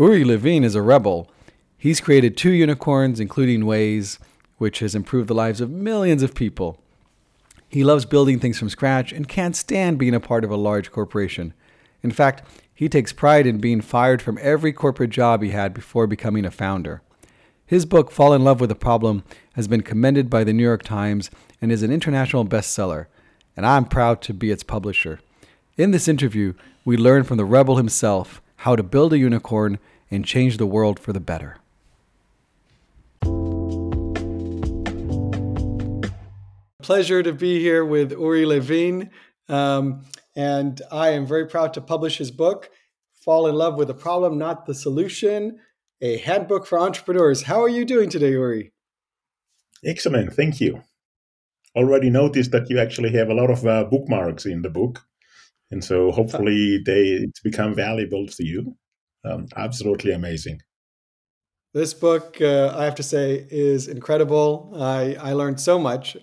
Uri Levine is a rebel. He's created two unicorns, including Waze, which has improved the lives of millions of people. He loves building things from scratch and can't stand being a part of a large corporation. In fact, he takes pride in being fired from every corporate job he had before becoming a founder. His book, Fall in Love with a Problem, has been commended by the New York Times and is an international bestseller, and I'm proud to be its publisher. In this interview, we learn from the rebel himself how to build a unicorn and change the world for the better. Pleasure to be here with Uri Levine. Um, and I am very proud to publish his book, Fall in Love with a Problem, Not the Solution a handbook for entrepreneurs. How are you doing today, Uri? Excellent. Thank you. Already noticed that you actually have a lot of uh, bookmarks in the book. And so hopefully they become valuable to you. Um, absolutely amazing. This book, uh, I have to say, is incredible. I, I learned so much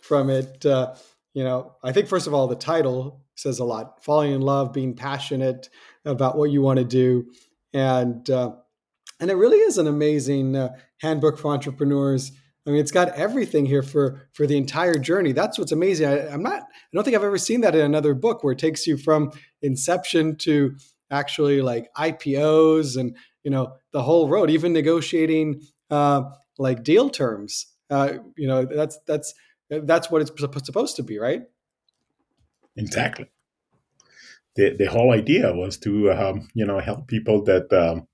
from it. Uh, you know, I think, first of all, the title says a lot falling in love, being passionate about what you want to do. And uh, and it really is an amazing uh, handbook for entrepreneurs. I mean, it's got everything here for for the entire journey. That's what's amazing. I, I'm not. I don't think I've ever seen that in another book where it takes you from inception to actually like IPOs and you know the whole road, even negotiating uh, like deal terms. Uh, you know, that's that's that's what it's supposed to be, right? Exactly. The the whole idea was to um, you know help people that um,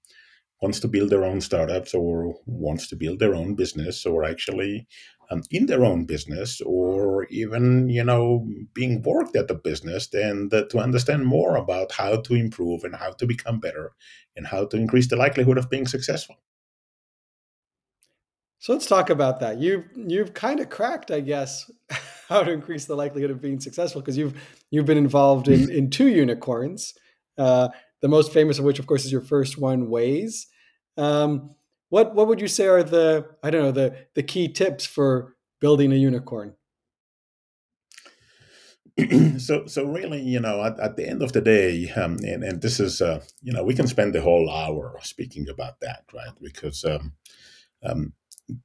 wants to build their own startups or wants to build their own business or actually um, in their own business or even you know being worked at the business and uh, to understand more about how to improve and how to become better and how to increase the likelihood of being successful so let's talk about that you've you've kind of cracked i guess how to increase the likelihood of being successful because you've you've been involved in in two unicorns uh, the most famous of which, of course, is your first one, Waze. Um, what what would you say are the I don't know the the key tips for building a unicorn? so so really you know at, at the end of the day um, and, and this is uh, you know we can spend the whole hour speaking about that right because um, um,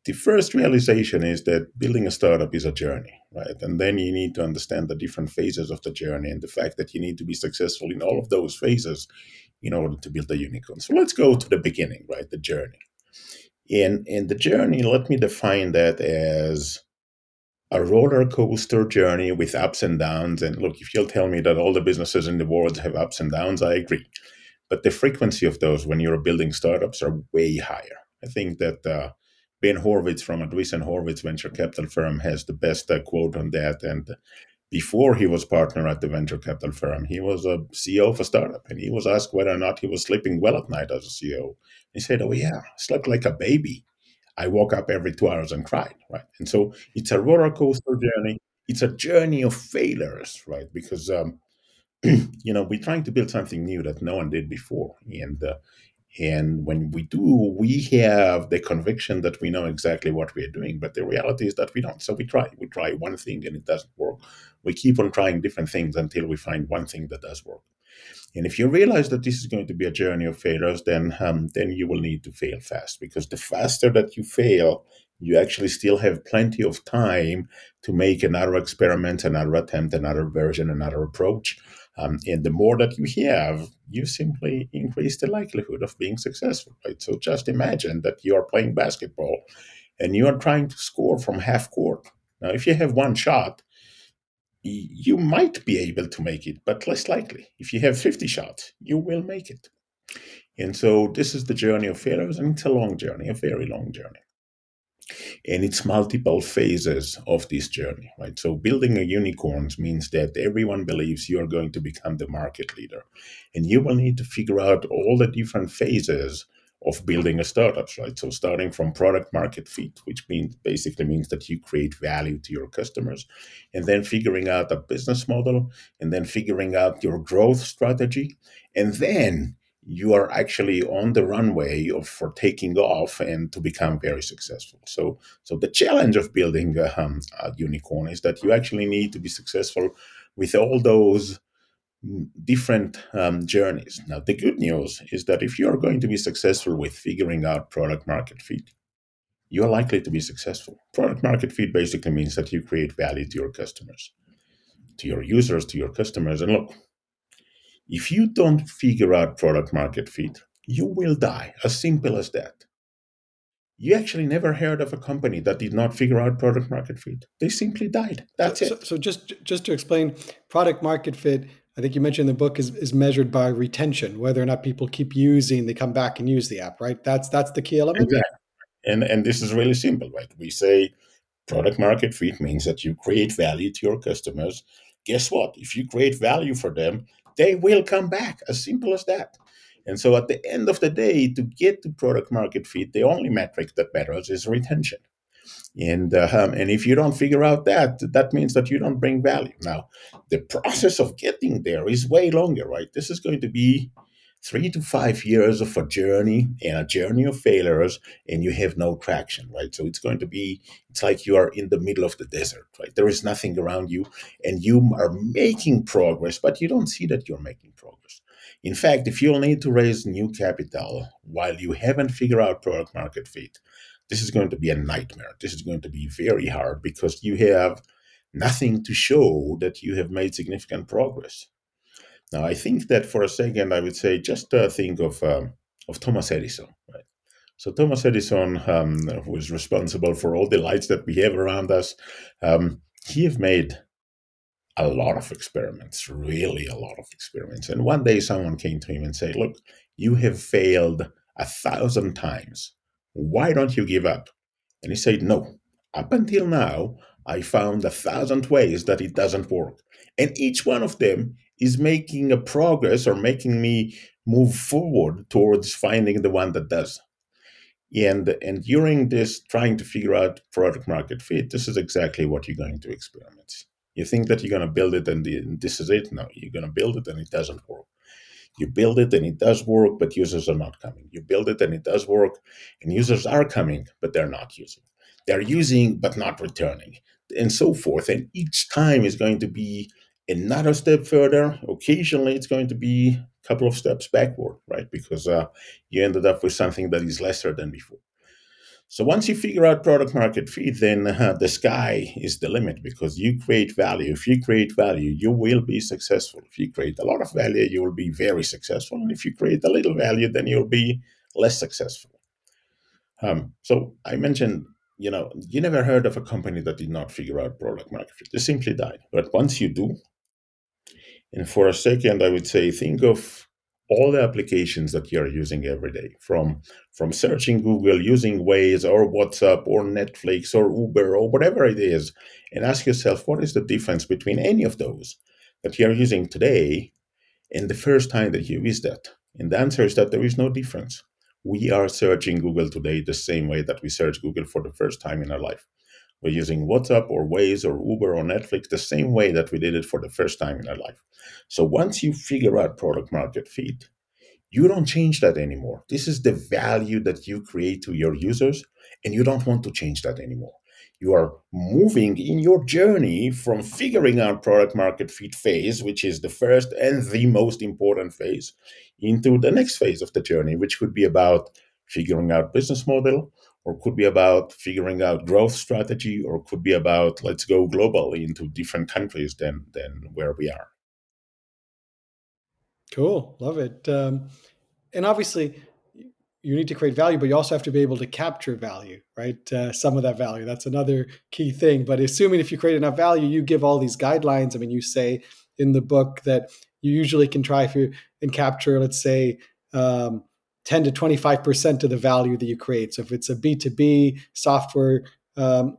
the first realization is that building a startup is a journey, right? And then you need to understand the different phases of the journey and the fact that you need to be successful in all of those phases in order to build a unicorn. So let's go to the beginning, right? The journey. In in the journey, let me define that as a roller coaster journey with ups and downs. And look, if you'll tell me that all the businesses in the world have ups and downs, I agree. But the frequency of those when you're building startups are way higher. I think that uh, Ben Horowitz from Andreessen Horowitz venture capital firm has the best uh, quote on that. And before he was partner at the venture capital firm, he was a CEO of a startup, and he was asked whether or not he was sleeping well at night as a CEO. He said, "Oh yeah, slept like a baby. I woke up every two hours and cried." Right, and so it's a roller coaster journey. It's a journey of failures, right? Because um, you know we're trying to build something new that no one did before, and uh, and when we do, we have the conviction that we know exactly what we are doing, but the reality is that we don't. So we try. We try one thing and it doesn't work. We keep on trying different things until we find one thing that does work. And if you realize that this is going to be a journey of failures, then um, then you will need to fail fast because the faster that you fail, you actually still have plenty of time to make another experiment, another attempt, another version, another approach um, and the more that you have, you simply increase the likelihood of being successful, right? So just imagine that you are playing basketball and you are trying to score from half court. Now, if you have one shot, you might be able to make it, but less likely. If you have 50 shots, you will make it. And so this is the journey of failures, and it's a long journey, a very long journey and it's multiple phases of this journey right so building a unicorn means that everyone believes you are going to become the market leader and you will need to figure out all the different phases of building a startup right so starting from product market fit which means basically means that you create value to your customers and then figuring out a business model and then figuring out your growth strategy and then you are actually on the runway of, for taking off and to become very successful. So, so the challenge of building a, um, a unicorn is that you actually need to be successful with all those different um, journeys. Now, the good news is that if you are going to be successful with figuring out product market fit, you're likely to be successful. Product market fit basically means that you create value to your customers, to your users, to your customers. And look, if you don't figure out product market fit, you will die. As simple as that. You actually never heard of a company that did not figure out product market fit. They simply died. That's so, it. So, so just just to explain, product market fit I think you mentioned the book is, is measured by retention, whether or not people keep using, they come back and use the app, right? That's that's the key element. Exactly. And and this is really simple, right? We say product market fit means that you create value to your customers. Guess what? If you create value for them, they will come back. As simple as that. And so at the end of the day, to get to product market fit, the only metric that matters is retention. And uh, and if you don't figure out that, that means that you don't bring value. Now, the process of getting there is way longer, right? This is going to be three to five years of a journey and a journey of failures, and you have no traction, right? So it's going to be, it's like you are in the middle of the desert, right? There is nothing around you, and you are making progress, but you don't see that you're making progress. In fact, if you'll need to raise new capital while you haven't figured out product market fit, this is going to be a nightmare. This is going to be very hard because you have nothing to show that you have made significant progress. Now, I think that for a second, I would say just uh, think of um, of Thomas Edison. Right? So Thomas Edison, um, who is responsible for all the lights that we have around us, um, he have made a lot of experiments, really a lot of experiments. And one day, someone came to him and said, "Look, you have failed a thousand times why don't you give up? And he said, No. Up until now, I found a thousand ways that it doesn't work. And each one of them is making a progress or making me move forward towards finding the one that does. And, and during this trying to figure out product market fit, this is exactly what you're going to experiment. You think that you're going to build it and, this is it? No, you're going to build it and it doesn't work. You build it and it does work, but users are not coming. You build it and it does work, and users are coming, but they're not using. They're using, but not returning, and so forth. And each time is going to be another step further. Occasionally, it's going to be a couple of steps backward, right? Because uh, you ended up with something that is lesser than before. So once you figure out product market fit, then uh, the sky is the limit because you create value. If you create value, you will be successful. If you create a lot of value, you will be very successful. And if you create a little value, then you'll be less successful. Um, so I mentioned, you know, you never heard of a company that did not figure out product market fit. They simply died. But once you do, and for a second, I would say, think of all the applications that you're using every day from from searching google using waze or whatsapp or netflix or uber or whatever it is and ask yourself what is the difference between any of those that you're using today and the first time that you used that? And the answer is that there is no difference. We are searching google today the same way that we search google for the first time in our life we're using WhatsApp or Waze or Uber or Netflix the same way that we did it for the first time in our life. So once you figure out product market fit, you don't change that anymore. This is the value that you create to your users, and you don't want to change that anymore. You are moving in your journey from figuring out product market fit phase, which is the first and the most important phase, into the next phase of the journey, which could be about figuring out business model, or could be about figuring out growth strategy or could be about let's go globally into different countries than than where we are. Cool. Love it. Um, and obviously you need to create value but you also have to be able to capture value right? Uh, some of that value. That's another key thing. But assuming if you create enough value you give all these guidelines. I mean you say in the book that you usually can try if you and capture let's say um, 10 to 25% of the value that you create. So if it's a B2B software um,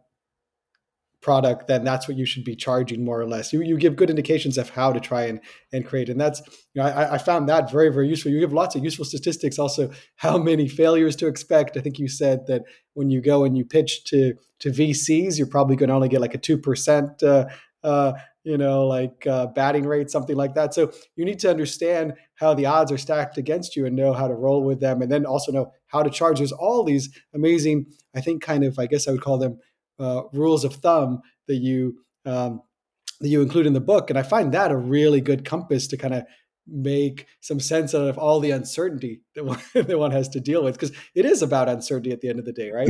product, then that's what you should be charging more or less. You, you give good indications of how to try and, and create. And that's, you know, I, I found that very, very useful. You give lots of useful statistics also, how many failures to expect. I think you said that when you go and you pitch to, to VCs, you're probably going to only get like a 2% uh, uh, you know, like uh, batting rate, something like that. So you need to understand how the odds are stacked against you and know how to roll with them, and then also know how to charge. There's all these amazing, I think, kind of, I guess I would call them uh, rules of thumb that you um, that you include in the book. And I find that a really good compass to kind of make some sense out of all the uncertainty that one, that one has to deal with because it is about uncertainty at the end of the day, right?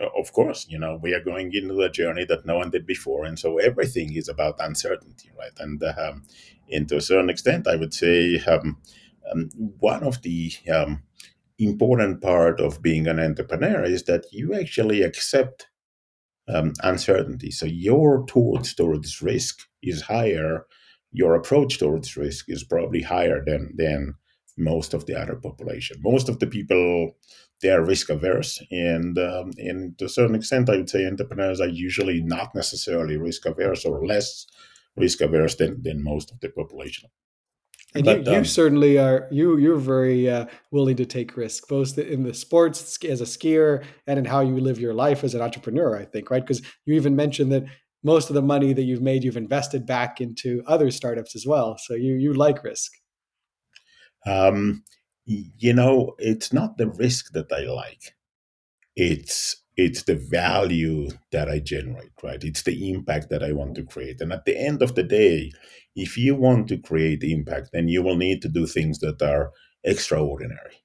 Of course, you know we are going into a journey that no one did before, and so everything is about uncertainty, right? And um, and to a certain extent, I would say um, um, one of the um, important part of being an entrepreneur is that you actually accept um, uncertainty. So your towards towards risk is higher. Your approach towards risk is probably higher than than most of the other population. Most of the people they are risk averse, and um, and to a certain extent, I would say entrepreneurs are usually not necessarily risk averse or less risk averse than than most of the population. And but, you, you um, certainly are. You you're very uh, willing to take risk, both in the sports as a skier and in how you live your life as an entrepreneur. I think, right? Because you even mentioned that most of the money that you've made, you've invested back into other startups as well. So you you like risk. Um, you know, it's not the risk that I like. It's it's the value that I generate, right? It's the impact that I want to create. And at the end of the day, if you want to create impact, then you will need to do things that are extraordinary.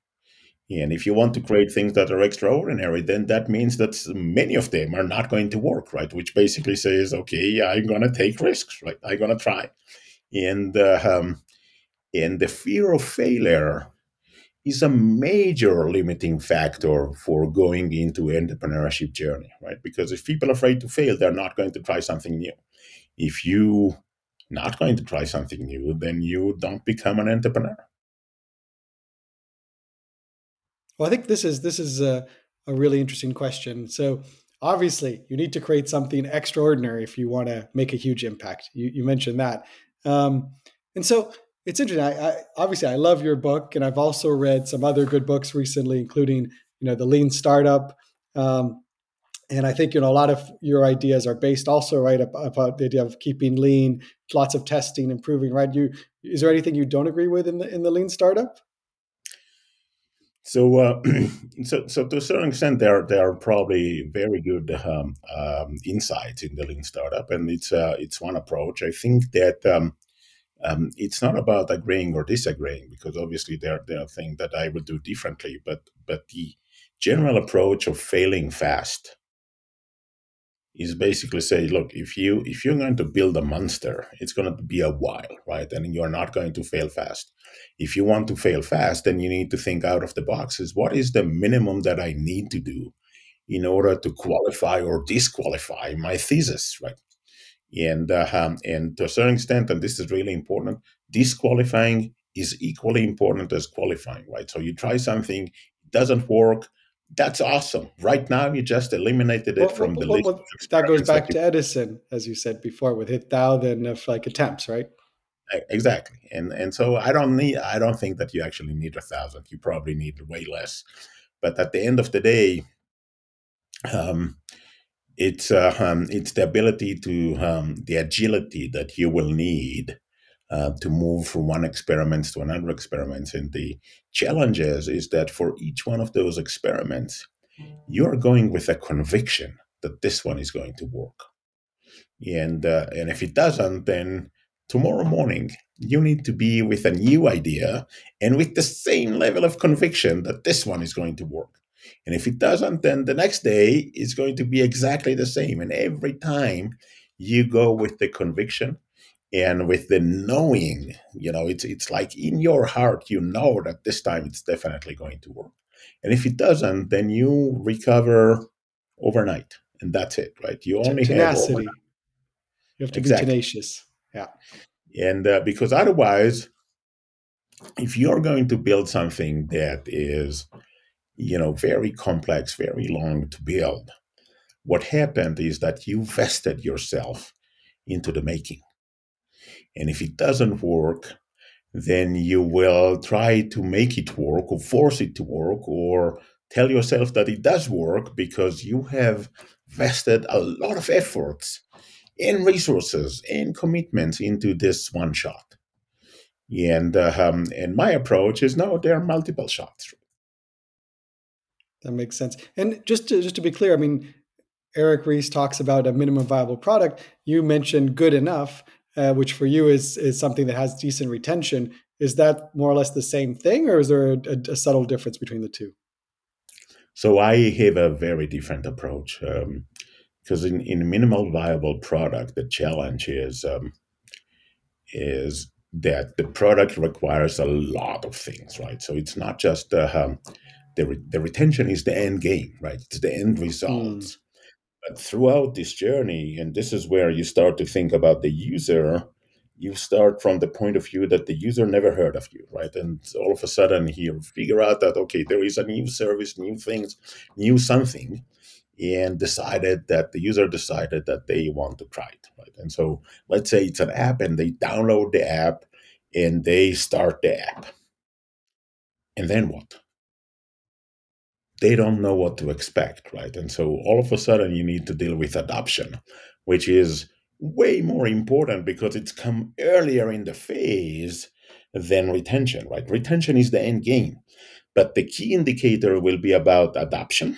And if you want to create things that are extraordinary, then that means that many of them are not going to work, right? Which basically says, okay, I'm going to take risks, right? I'm going to try. And, uh, um, and the fear of failure is a major limiting factor for going into entrepreneurship journey, right? Because if people are afraid to fail, they're not going to try something new. If you not going to try something new, then you don't become an entrepreneur. Well, I think this is this is a, a really interesting question. So obviously, you need to create something extraordinary if you want to make a huge impact. You, you mentioned that, um, and so it's interesting. I, I, obviously I love your book, and I've also read some other good books recently, including you know the Lean Startup. Um, and I think you know a lot of your ideas are based also right about the idea of keeping lean, lots of testing, improving. Right? You is there anything you don't agree with in the in the lean startup? So, uh, so, so to a certain extent, there there are probably very good um, um, insights in the lean startup, and it's uh, it's one approach. I think that um, um, it's not about agreeing or disagreeing, because obviously there there are things that I would do differently, but but the general approach of failing fast is basically say, look, if you if you're going to build a monster, it's going to be a while, right? And you're not going to fail fast. If you want to fail fast, then you need to think out of the boxes. What is the minimum that I need to do in order to qualify or disqualify my thesis, right? And uh, um, and to a certain extent, and this is really important, disqualifying is equally important as qualifying, right? So you try something, it doesn't work, that's awesome. Right now, you just eliminated it well, from well, the well, list. that goes back to Edison, as you said before, with hit thousand of like attempts, right? Exactly, and and so I don't need. I don't think that you actually need a thousand. You probably need way less. But at the end of the day, um, it's uh, um, it's the ability to um, the agility that you will need uh, to move from one experiment to another experiment. And the challenges is, that for each one of those experiments, you're going with a conviction that this one is going to work. And, uh, and if it doesn't, then tomorrow morning, you need to be with a new idea and with the same level of conviction that this one is going to work. And if it doesn't, then the next day is going to be exactly the same. And every time you go with the conviction and with the knowing you know it's it's like in your heart you know that this time it's definitely going to work. And if it doesn't then you recover overnight and that's it right? You only tenacity. have you have to exactly. be tenacious. Yeah. And uh, because otherwise if you're going to build something that is you know very complex very long to build what happened is that you vested yourself into the making and if it doesn't work, then you will try to make it work or force it to work or tell yourself that it does work because you have vested a lot of efforts and resources and commitments into this one shot. And uh, um, and my approach is no, there are multiple shots. That makes sense. And just to, just to be clear, I mean, Eric Ries talks about a minimum viable product, you mentioned good enough, uh, which for you is is something that has decent retention. Is that more or less the same thing, or is there a, a, a subtle difference between the two? So I have a very different approach because um, in in minimal viable product, the challenge is um, is that the product requires a lot of things, right? So it's not just uh, um, the re- the retention is the end game, right? It's the end result. Mm. But throughout this journey, and this is where you start to think about the user, you start from the point of view that the user never heard of you, right? And all of a sudden, he figure out that okay, there is a new service, new things, new something, and decided that the user decided that they want to try it, right? And so let's say it's an app, and they download the app, and they start the app, and then what? They don't know what to expect, right? And so all of a sudden, you need to deal with adoption, which is way more important because it's come earlier in the phase than retention, right? Retention is the end game, but the key indicator will be about adoption.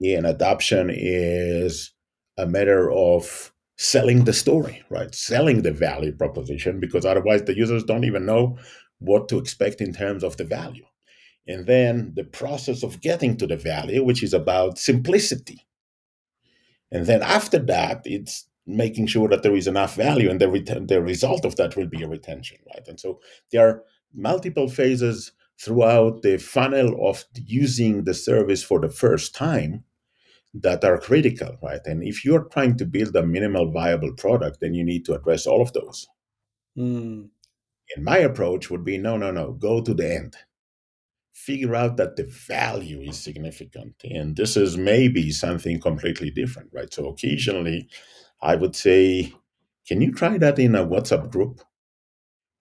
And adoption is a matter of selling the story, right? Selling the value proposition because otherwise the users don't even know what to expect in terms of the value. And then the process of getting to the value, which is about simplicity. And then after that, it's making sure that there is enough value and the, ret- the result of that will be a retention right and so there are multiple phases throughout the funnel of using the service for the first time that are critical right and if you're trying to build a minimal viable product then you need to address all of those mm. and my approach would be no no no go to the end figure out that the value is significant and this is maybe something completely different right so occasionally I would say, can you try that in a WhatsApp group?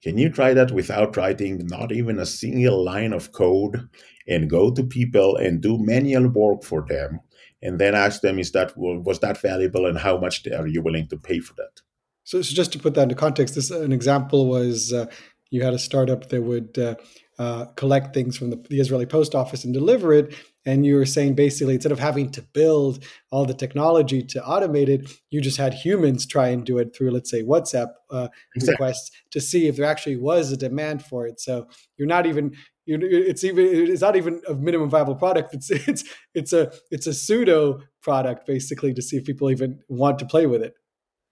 Can you try that without writing not even a single line of code and go to people and do manual work for them and then ask them, is that was that valuable and how much are you willing to pay for that? So, so just to put that into context, this an example was uh, you had a startup that would uh, uh, collect things from the, the, Israeli post office and deliver it. And you were saying basically, instead of having to build all the technology to automate it, you just had humans try and do it through, let's say, WhatsApp uh, exactly. requests to see if there actually was a demand for it. So you're not even you it's even it's not even a minimum viable product. It's it's it's a it's a pseudo product basically to see if people even want to play with it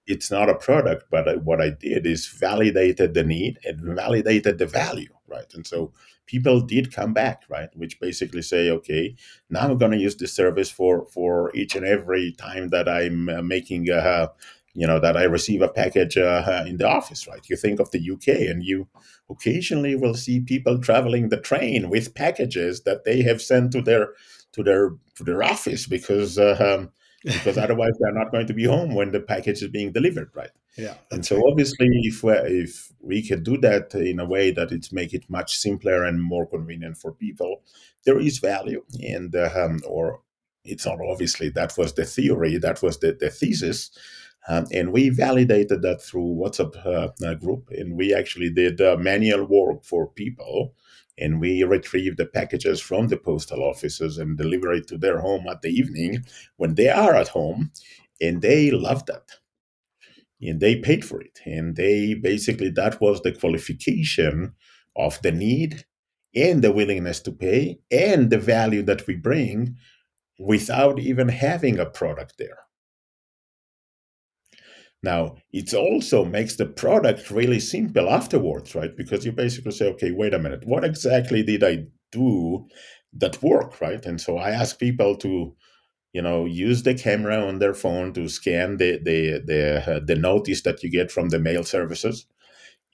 it's not a product, but what I did is validated the need and validated the value, right? And so people did come back, right? Which basically say, okay, now I'm going to use this service for for each and every time that I'm uh, making a, you know, that I receive a package uh, in the office, right? You think of the UK, and you occasionally will see people traveling the train with packages that they have sent to their to their to their office because. Uh, um, because otherwise they're not going to be home when the package is being delivered, right? Yeah. And so right. obviously, if we, if we can do that in a way that it make it much simpler and more convenient for people, there is value, and uh, um, or it's not obviously that was the theory, that was the, the thesis. Um, and we validated that through WhatsApp uh, group, and we actually did uh, manual work for people and we retrieve the packages from the postal offices and deliver it to their home at the evening when they are at home and they love that and they paid for it and they basically that was the qualification of the need and the willingness to pay and the value that we bring without even having a product there now, it also makes the product really simple afterwards, right? Because you basically say, okay, wait a minute, what exactly did I do that worked, right? And so I ask people to, you know, use the camera on their phone to scan the the the, uh, the notice that you get from the mail services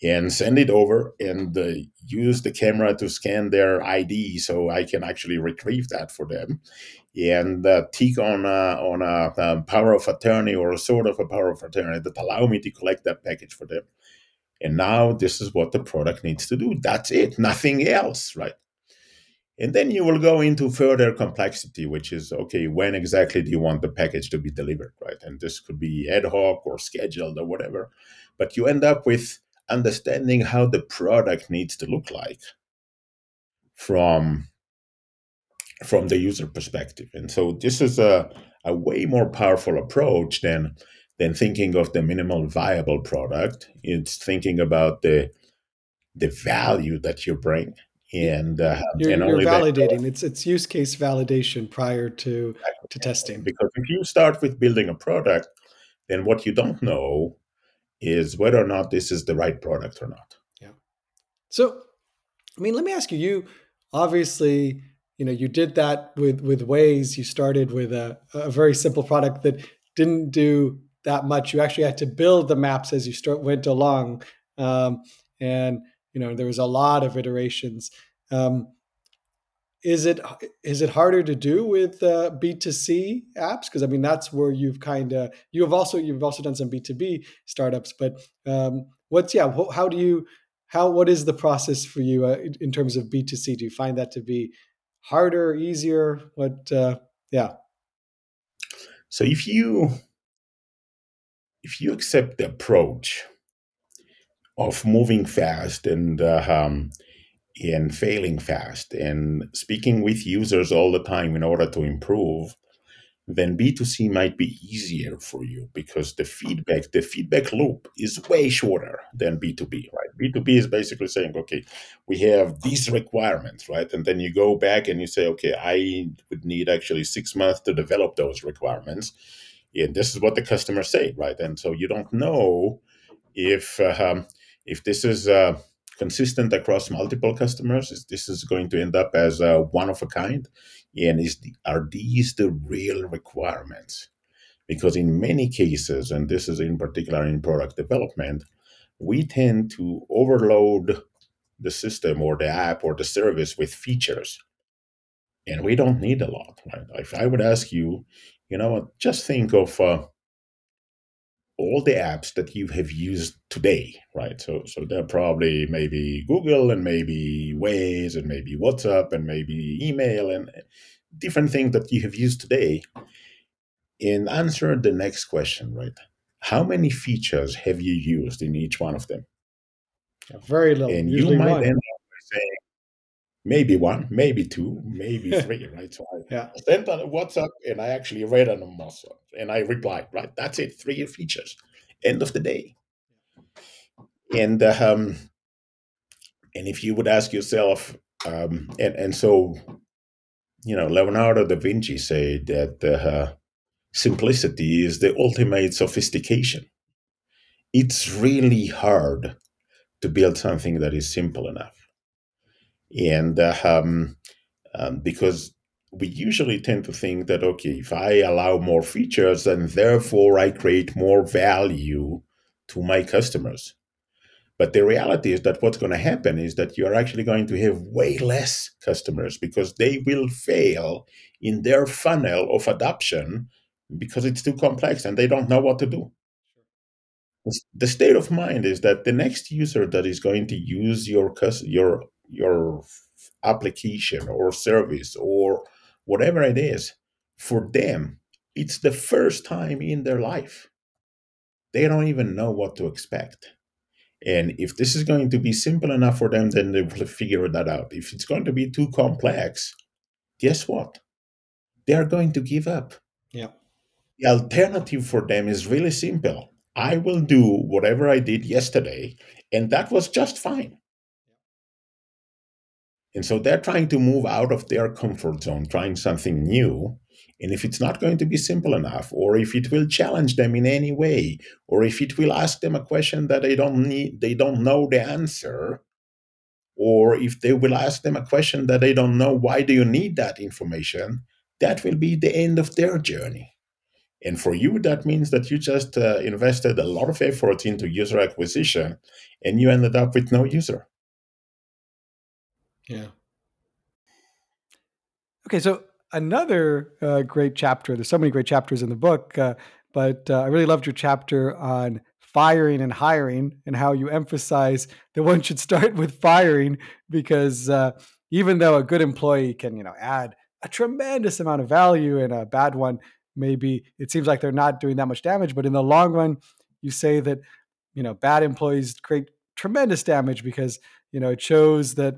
and send it over and uh, use the camera to scan their ID so I can actually retrieve that for them and uh, tick on a, on a um, power of attorney or a sort of a power of attorney that allow me to collect that package for them. And now this is what the product needs to do. That's it, nothing else, right? And then you will go into further complexity, which is okay, when exactly do you want the package to be delivered, right? And this could be ad hoc or scheduled or whatever. But you end up with understanding how the product needs to look like from from the user perspective and so this is a a way more powerful approach than than thinking of the minimal viable product. It's thinking about the the value that you bring and uh, you're, and you're validating. It's it's use case validation prior to to testing. Because if you start with building a product then what you don't know is whether or not this is the right product or not. Yeah. So i mean let me ask you you obviously you know you did that with with waze. You started with a, a very simple product that didn't do that much. You actually had to build the maps as you start went along. Um, and you know there was a lot of iterations. Um, is it is it harder to do with uh, b2c apps? Because i mean that's where you've kind of you have also you've also done some b2b startups but um, what's yeah how do you how what is the process for you uh, in terms of b2c do you find that to be harder easier? What uh, yeah. So if you if you accept the approach of moving fast and uh, um, and failing fast and speaking with users all the time in order to improve, then B2C might be easier for you because the feedback, the feedback loop is way shorter than B2B, right? B2B is basically saying, okay, we have these requirements, right? And then you go back and you say, okay, I would need actually six months to develop those requirements. And this is what the customers say, right? And so you don't know if um, if this is uh, consistent across multiple customers, this is going to end up as a one of a kind, and is the, are these the real requirements? Because in many cases, and this is in particular in product development, we tend to overload the system or the app or the service with features. And we don't need a lot right? If i would ask you you know just think of uh, all the apps that you have used today, right? So, so they're probably maybe Google and maybe Waze and maybe WhatsApp and maybe email and uh, different things that you have used today. And answer the next question, right? How many features have you used in each one of them? Very little. And you might one. end up maybe one, maybe two, maybe three, right? So I yeah. sent on WhatsApp and I actually read on the WhatsApp and I replied, right? That's it, three features. End of the day. And um, and if you would ask yourself, um, and and so, you know, Leonardo da Vinci said that uh, simplicity is the ultimate sophistication. It's really hard to build something that is simple enough and um, um, because we usually tend to think that okay if i allow more features then therefore i create more value to my customers. But the reality is that what's going to happen is that you're actually going to have way less customers because they will fail in their funnel of adoption because it's too complex and they don't know what to do. The state of mind is that the next user that is going to use your your your application or service or whatever it is, for them, it's the first time in their life. They don't even know what to expect. And if this is going to be simple enough for them, then they will figure that out. If it's going to be too complex, guess what? They are going to give up. Yeah. The alternative for them is really simple. I will do whatever I did yesterday, and that was just fine. And so they're trying to move out of their comfort zone, trying something new. And if it's not going to be simple enough, or if it will challenge them in any way, or if it will ask them a question that they don't need, they don't know the answer, or if they will ask them a question that they don't know, why do you need that information? That will be the end of their journey. And for you, that means that you just uh, invested a lot of effort into user acquisition and you ended up with no user. Yeah. Okay, so another uh, great chapter. There's so many great chapters in the book, uh, but uh, I really loved your chapter on firing and hiring and how you emphasize that one should start with firing because uh, even though a good employee can, you know, add a tremendous amount of value and a bad one maybe it seems like they're not doing that much damage, but in the long run, you say that you know bad employees create tremendous damage because you know it shows that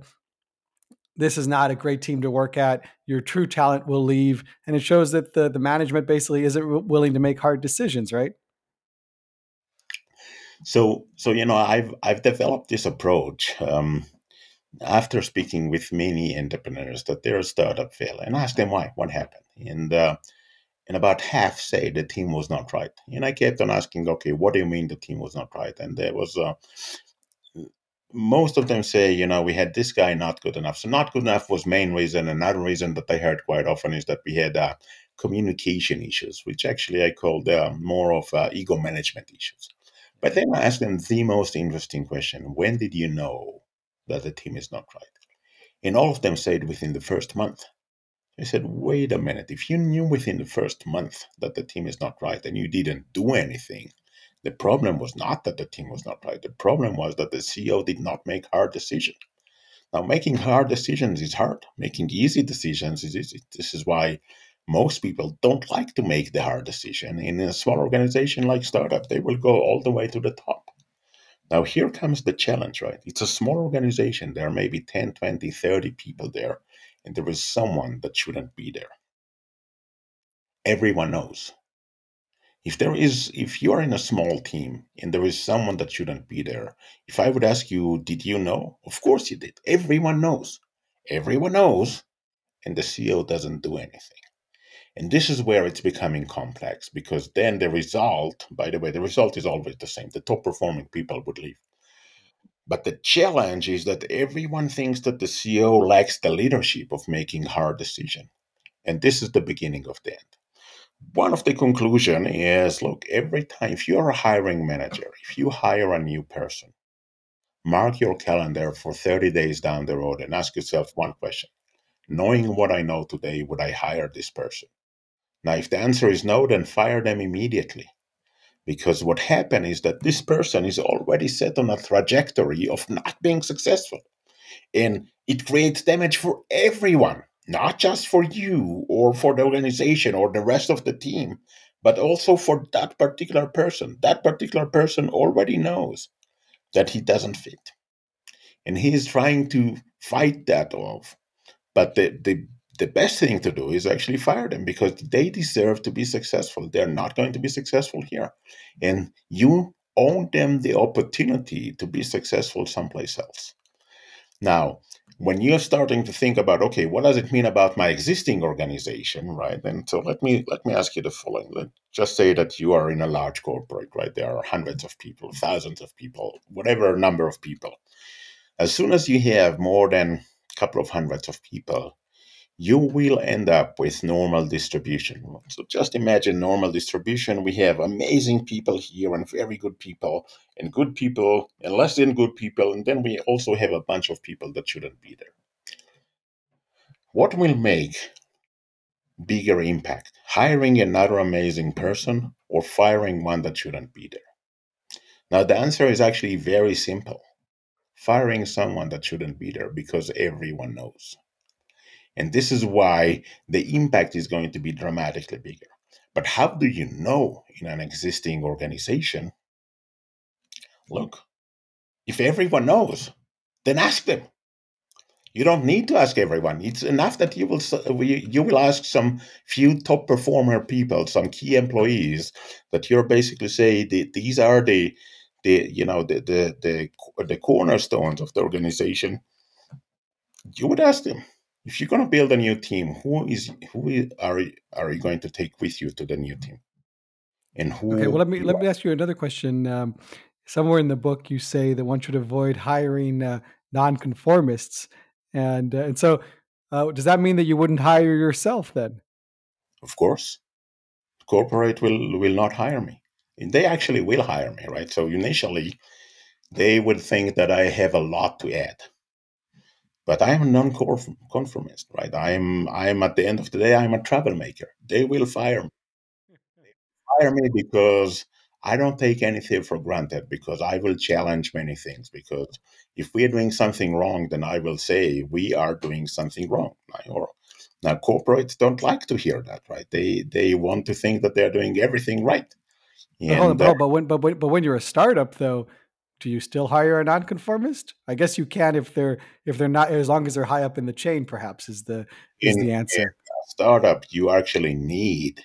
this is not a great team to work at. Your true talent will leave, and it shows that the the management basically isn't willing to make hard decisions, right? So, so you know, I've I've developed this approach um, after speaking with many entrepreneurs that they're a startup fail and ask them why, what happened, and uh, and about half say the team was not right. And I kept on asking, okay, what do you mean the team was not right? And there was uh, most of them say, you know, we had this guy not good enough. So not good enough was main reason. Another reason that I heard quite often is that we had uh, communication issues, which actually I called uh, more of uh, ego management issues. But then I asked them the most interesting question: When did you know that the team is not right? And all of them said within the first month. I said, wait a minute, if you knew within the first month that the team is not right and you didn't do anything, the problem was not that the team was not right. The problem was that the CEO did not make hard decisions. Now, making hard decisions is hard. Making easy decisions is easy. This is why most people don't like to make the hard decision. In a small organization like startup, they will go all the way to the top. Now, here comes the challenge, right? It's a small organization. There are maybe 10, 20, 30 people there, and there is someone that shouldn't be there. Everyone knows if there is if you are in a small team and there is someone that shouldn't be there if i would ask you did you know? Of course you did. Everyone knows. Everyone knows and the ceo doesn't do anything. And this is where it's becoming complex because then the result by the way the result is always the same. The top performing people would leave. But the challenge is that everyone thinks that the ceo lacks the leadership of making hard decisions and this is the beginning of the end one of the conclusion is look every time if you're a hiring manager if you hire a new person mark your calendar for 30 days down the road and ask yourself one question. Knowing what i know today would i hire this person? Now if the answer is no then fire them immediately. Because what happened is that this person is already set on a trajectory of not being successful. And it creates damage for everyone not just for you or for the organization or the rest of the team, but also for that particular person. That particular person already knows that he doesn't fit. And he is trying to fight that off. But the, the, the best thing to do is actually fire them because they deserve to be successful. They're not going to be successful here. And you own them the opportunity to be successful someplace else. Now, when you're starting to think about okay what does it mean about my existing organization right? And so let me let me ask you the following. Let just say that you are in a large corporate right? There are hundreds of people thousands of people whatever number of people. As soon as you have more than a couple of hundreds of people you will end up with normal distribution. So just imagine normal distribution. We have amazing people here and very good people, and good people and less than good people, and then we also have a bunch of people that shouldn't be there. What will make bigger impact? Hiring another amazing person or firing one that shouldn't be there? Now, the answer is actually very simple firing someone that shouldn't be there because everyone knows. And this is why the impact is going to be dramatically bigger. But how do you know in an existing organization? Look, if everyone knows, then ask them. You don't need to ask everyone. It's enough that you will you will ask some few top performer people, some key employees, that you're basically say these are the the you know the the the, the cornerstones of the organization. You would ask them if you're going to build a new team, who is who are are you going to take with you to the new team? And who? Okay, well, let me let me ask you another question. Um, somewhere in the book, you say that one should avoid hiring uh, nonconformists, and uh, and so uh, does that mean that you wouldn't hire yourself then? Of course, corporate will will not hire me. And they actually will hire me, right? So initially, they would think that I have a lot to add but I am a non-conformist, right? I'm I'm at the end of the day, I'm a troublemaker. They will fire me. They fire me because I don't take anything for granted because I will challenge many things. Because if we are doing something wrong, then I will say we are doing something wrong. Or now corporates don't like to hear that, right? They they want to think that they're doing everything right. And, uh, but, but when but when, but when you're a startup, though, do you still hire a nonconformist? I guess you can if they're if they're not as long as they're high up in the chain. Perhaps is the is in, the answer. startup, you actually need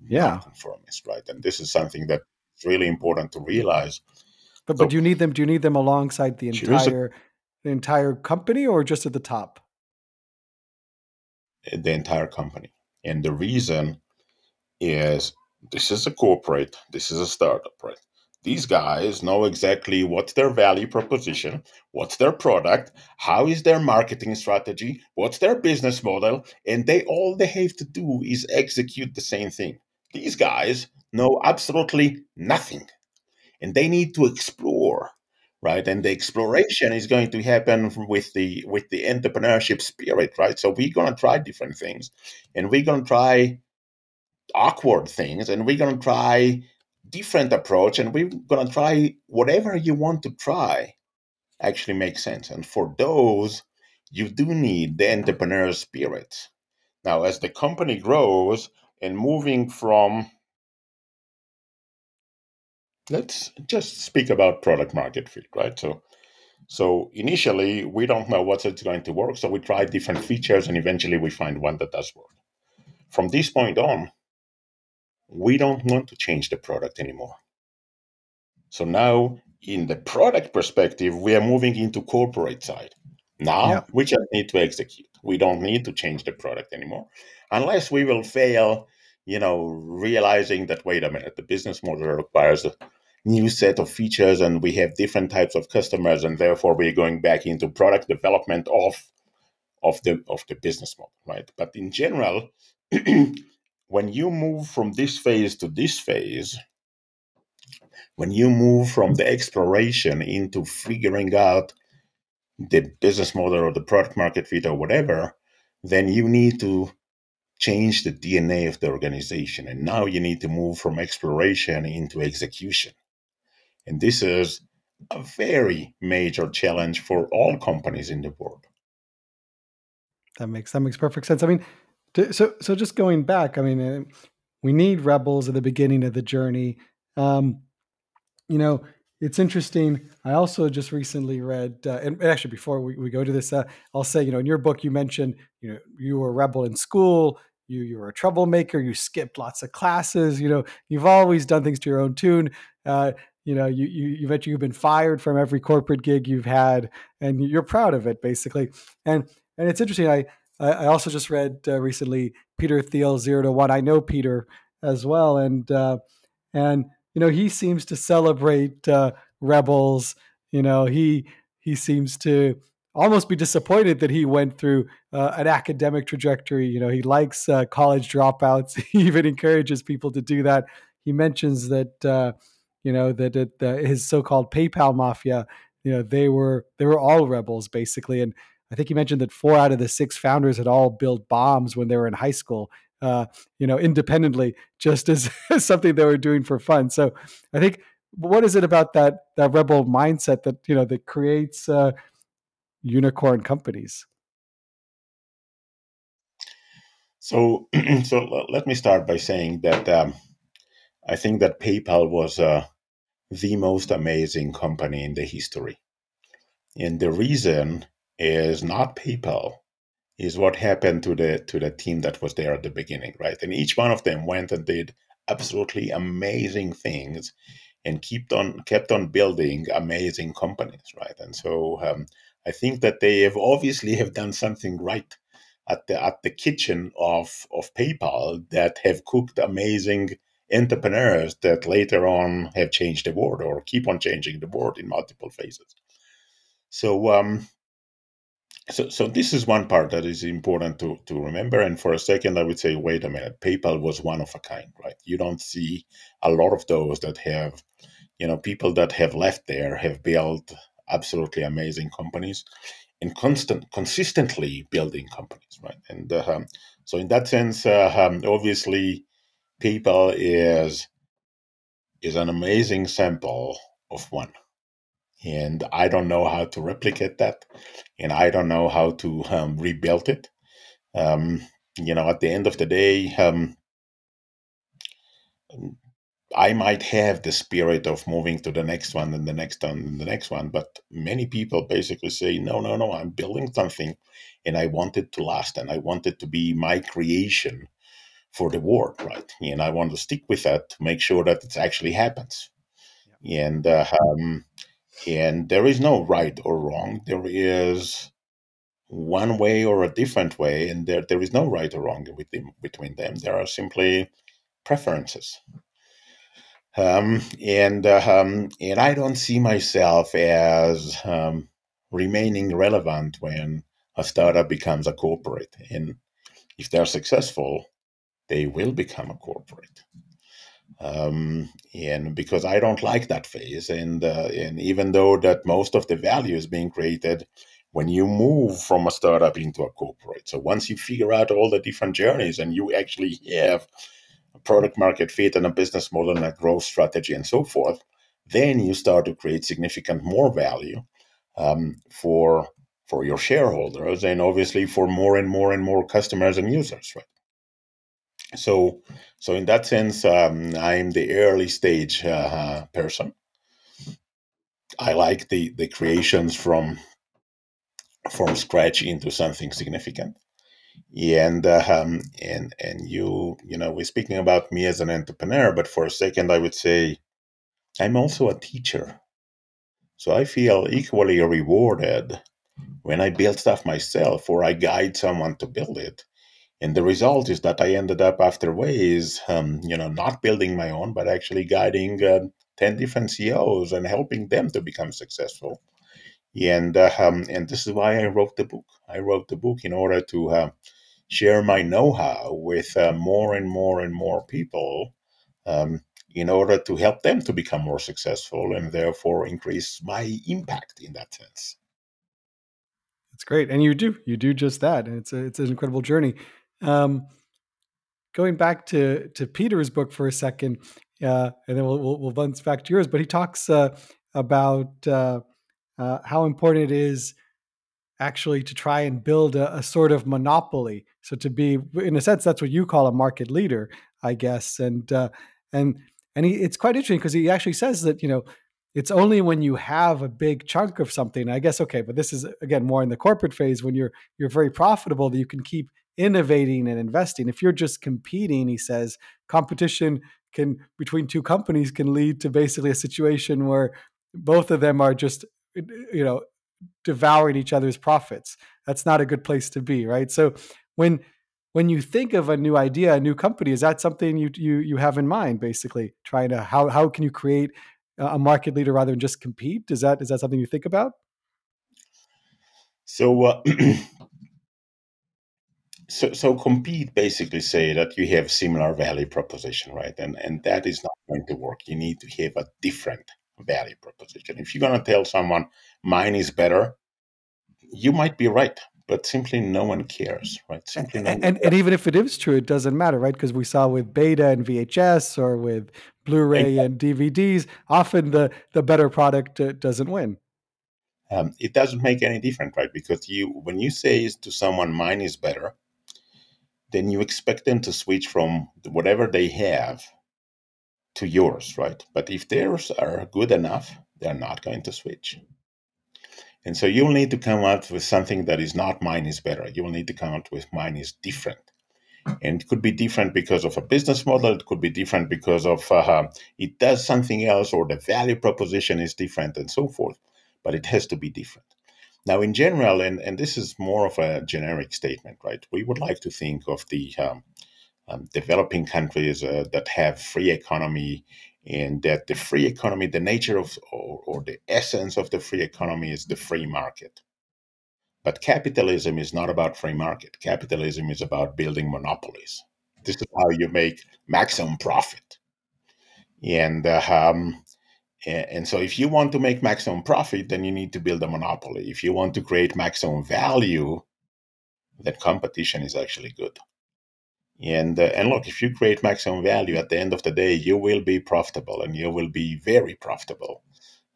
yeah nonconformists, right? And this is something that's really important to realize. But so, but do you need them? Do you need them alongside the entire a, the entire company, or just at the top? Eh, the entire company, and the reason is this is a corporate, this is a startup, right? These guys know exactly what's their value proposition, what's their product, how is their marketing strategy, what's their business model, and they all they have to do is execute the same thing. These guys know absolutely nothing, and they need to explore, right? And the exploration is going to happen with the with the entrepreneurship spirit, right? So we're gonna try different things, and we're gonna try awkward things, and we're gonna try different approach and we're going to try whatever you want to try actually makes sense. And for those you do need the entrepreneur spirit. Now as the company grows and moving from let's just speak about product market fit right? So so initially we don't know what's it's going to work so we try different features and eventually we find one that does work. From this point on we don't want to change the product anymore. So now, in the product perspective, we are moving into corporate side. Now yeah. we just need to execute. We don't need to change the product anymore, unless we will fail. You know, realizing that wait a minute, the business model requires a new set of features, and we have different types of customers, and therefore we're going back into product development of of the of the business model, right? But in general, when you move from this phase to this phase, when you move from the exploration into figuring out the business model or the product market fit or whatever, then you need to change the DNA of the organization. And now you need to move from exploration into execution. And this is a very major challenge for all companies in the world. That makes that makes perfect sense. I mean, so so just going back, I mean, uh, we need rebels at the beginning of the journey. Um, you know, it's interesting. I also just recently read, uh, and actually before we, we go to this, uh, I'll say, you know, in your book you mentioned, you know, you were a rebel in school. You you were a troublemaker. You skipped lots of classes. You know, you've always done things to your own tune. Uh, you know, you you you bet you've been fired from every corporate gig you've had, and you're proud of it, basically. And and it's interesting. I I, also just read uh, recently Peter Thiel Zero to One. I know Peter as well, and uh, and you know he seems to celebrate uh, rebels. You know he he seems to almost be disappointed that he went through uh, an academic trajectory. You know he likes uh, college dropouts. he even encourages people to do that. He mentions that uh, you know that it, his so-called PayPal mafia. You know they were they were all rebels basically, and I think you mentioned that four out of the six founders had all built bombs when they were in high school. Uh, you know, independently, just as, something they were doing for fun. So, I think what is it about that that rebel mindset that you know that creates uh, unicorn companies? So, so let me start by saying that um, I think that PayPal was uh, the most amazing company in the history, and the reason is not PayPal, is what happened to the to the team that was there at the beginning, right? And each one of them went and did absolutely amazing things and kept on kept on building amazing companies, right? And so um, I think that they have obviously have done something right at the at the kitchen of of PayPal that have cooked amazing entrepreneurs that later on have changed the world or keep on changing the world in multiple phases. So um, so, so this is one part that is important to, to remember. And for a second, I would say, wait a minute, PayPal was one of a kind, right? You don't see a lot of those that have, you know, people that have left there have built absolutely amazing companies and constant, consistently building companies, right? And uh, um, so, in that sense, uh, um, obviously, PayPal is is an amazing sample of one and I don't know how to replicate that, and I don't know how to um, rebuild it. Um, you know, at the end of the day, um, I might have the spirit of moving to the next one and the next one and the next one, but many people basically say, no, no, no, I'm building something and I want it to last and I want it to be my creation for the world, right? And I want to stick with that to make sure that it actually happens. Yeah. And uh, um, and there is no right or wrong. There is one way or a different way, and there there is no right or wrong within, between them. There are simply preferences. Um, and uh, um, and I don't see myself as um, remaining relevant when a startup becomes a corporate. And if they're successful, they will become a corporate. Um, and because I don't like that phase, and uh, and even though that most of the value is being created when you move from a startup into a corporate, so once you figure out all the different journeys and you actually have a product market fit and a business model and a growth strategy and so forth, then you start to create significant more value um, for for your shareholders and obviously for more and more and more customers and users, right? So, so in that sense, um, I'm the early stage uh, person. I like the the creations from from scratch into something significant. And uh, um, and and you you know we're speaking about me as an entrepreneur, but for a second I would say I'm also a teacher. So I feel equally rewarded when I build stuff myself or I guide someone to build it and the result is that I ended up after Waze, um, you know, not building my own, but actually guiding uh, 10 different CEOs and helping them to become successful. And, uh, um, and this is why I wrote the book. I wrote the book in order to uh, share my know how with uh, more and more and more people um, in order to help them to become more successful and therefore increase my impact in that sense. That's great, and you do you do just that, and it's a, it's an incredible journey. Um, going back to to Peter's book for a second, uh, and then we'll, we'll, we'll bounce back to yours. But he talks uh, about uh, uh, how important it is actually to try and build a, a, sort of monopoly. So to be, in a sense, that's what you call a market leader, I guess. And uh, and and he, it's quite interesting because he actually says that you know it's only when you have a big chunk of something. I guess okay, but this is again more in the corporate phase when you're you're very profitable that you can keep innovating and investing. If you're just competing, he says, competition can between two companies can lead to basically a situation where both of them are just you know devouring each other's profits. That's not a good place to be, right? So when when you think of a new idea, a new company, is that something you you you have in mind? Basically, trying to how how can you create a market leader rather than just compete? Is that is that something you think about? So uh, So, so compete basically say that you have similar value proposition, right? And and that is not going to work. You need to have a different value proposition. If you're going to tell someone mine is better, you might be right, but simply no one cares, right? Simply no and, and, and, even if it is true, it doesn't matter, right? Because we saw with beta and VHS or with Blu-ray and DVDs, often the the better product uh, doesn't win. Um, it doesn't make any difference, right? Because you when you say to someone mine is better, then you expect them to switch from whatever they have to yours, right? But if theirs are good enough, they're not going to switch. And so you'll need to come up with something that is not mine is better. You'll need to come up with mine is different. And it could be different because of a business model. It could be different because of uh, it does something else or the value proposition is different and so forth. But it has to be different. Now, in general, and, and this is more of a generic statement, right? We would like to think of the um, um, developing countries uh, that have free economy and that the free economy, the nature of or, or the essence of the free economy is the free market. But capitalism is not about free market. Capitalism is about building monopolies. This is how you make maximum profit. And uh, um, and so, if you want to make maximum profit, then you need to build a monopoly. If you want to create maximum value, then competition is actually good. And uh, and look, if you create maximum value, at the end of the day, you will be profitable, and you will be very profitable.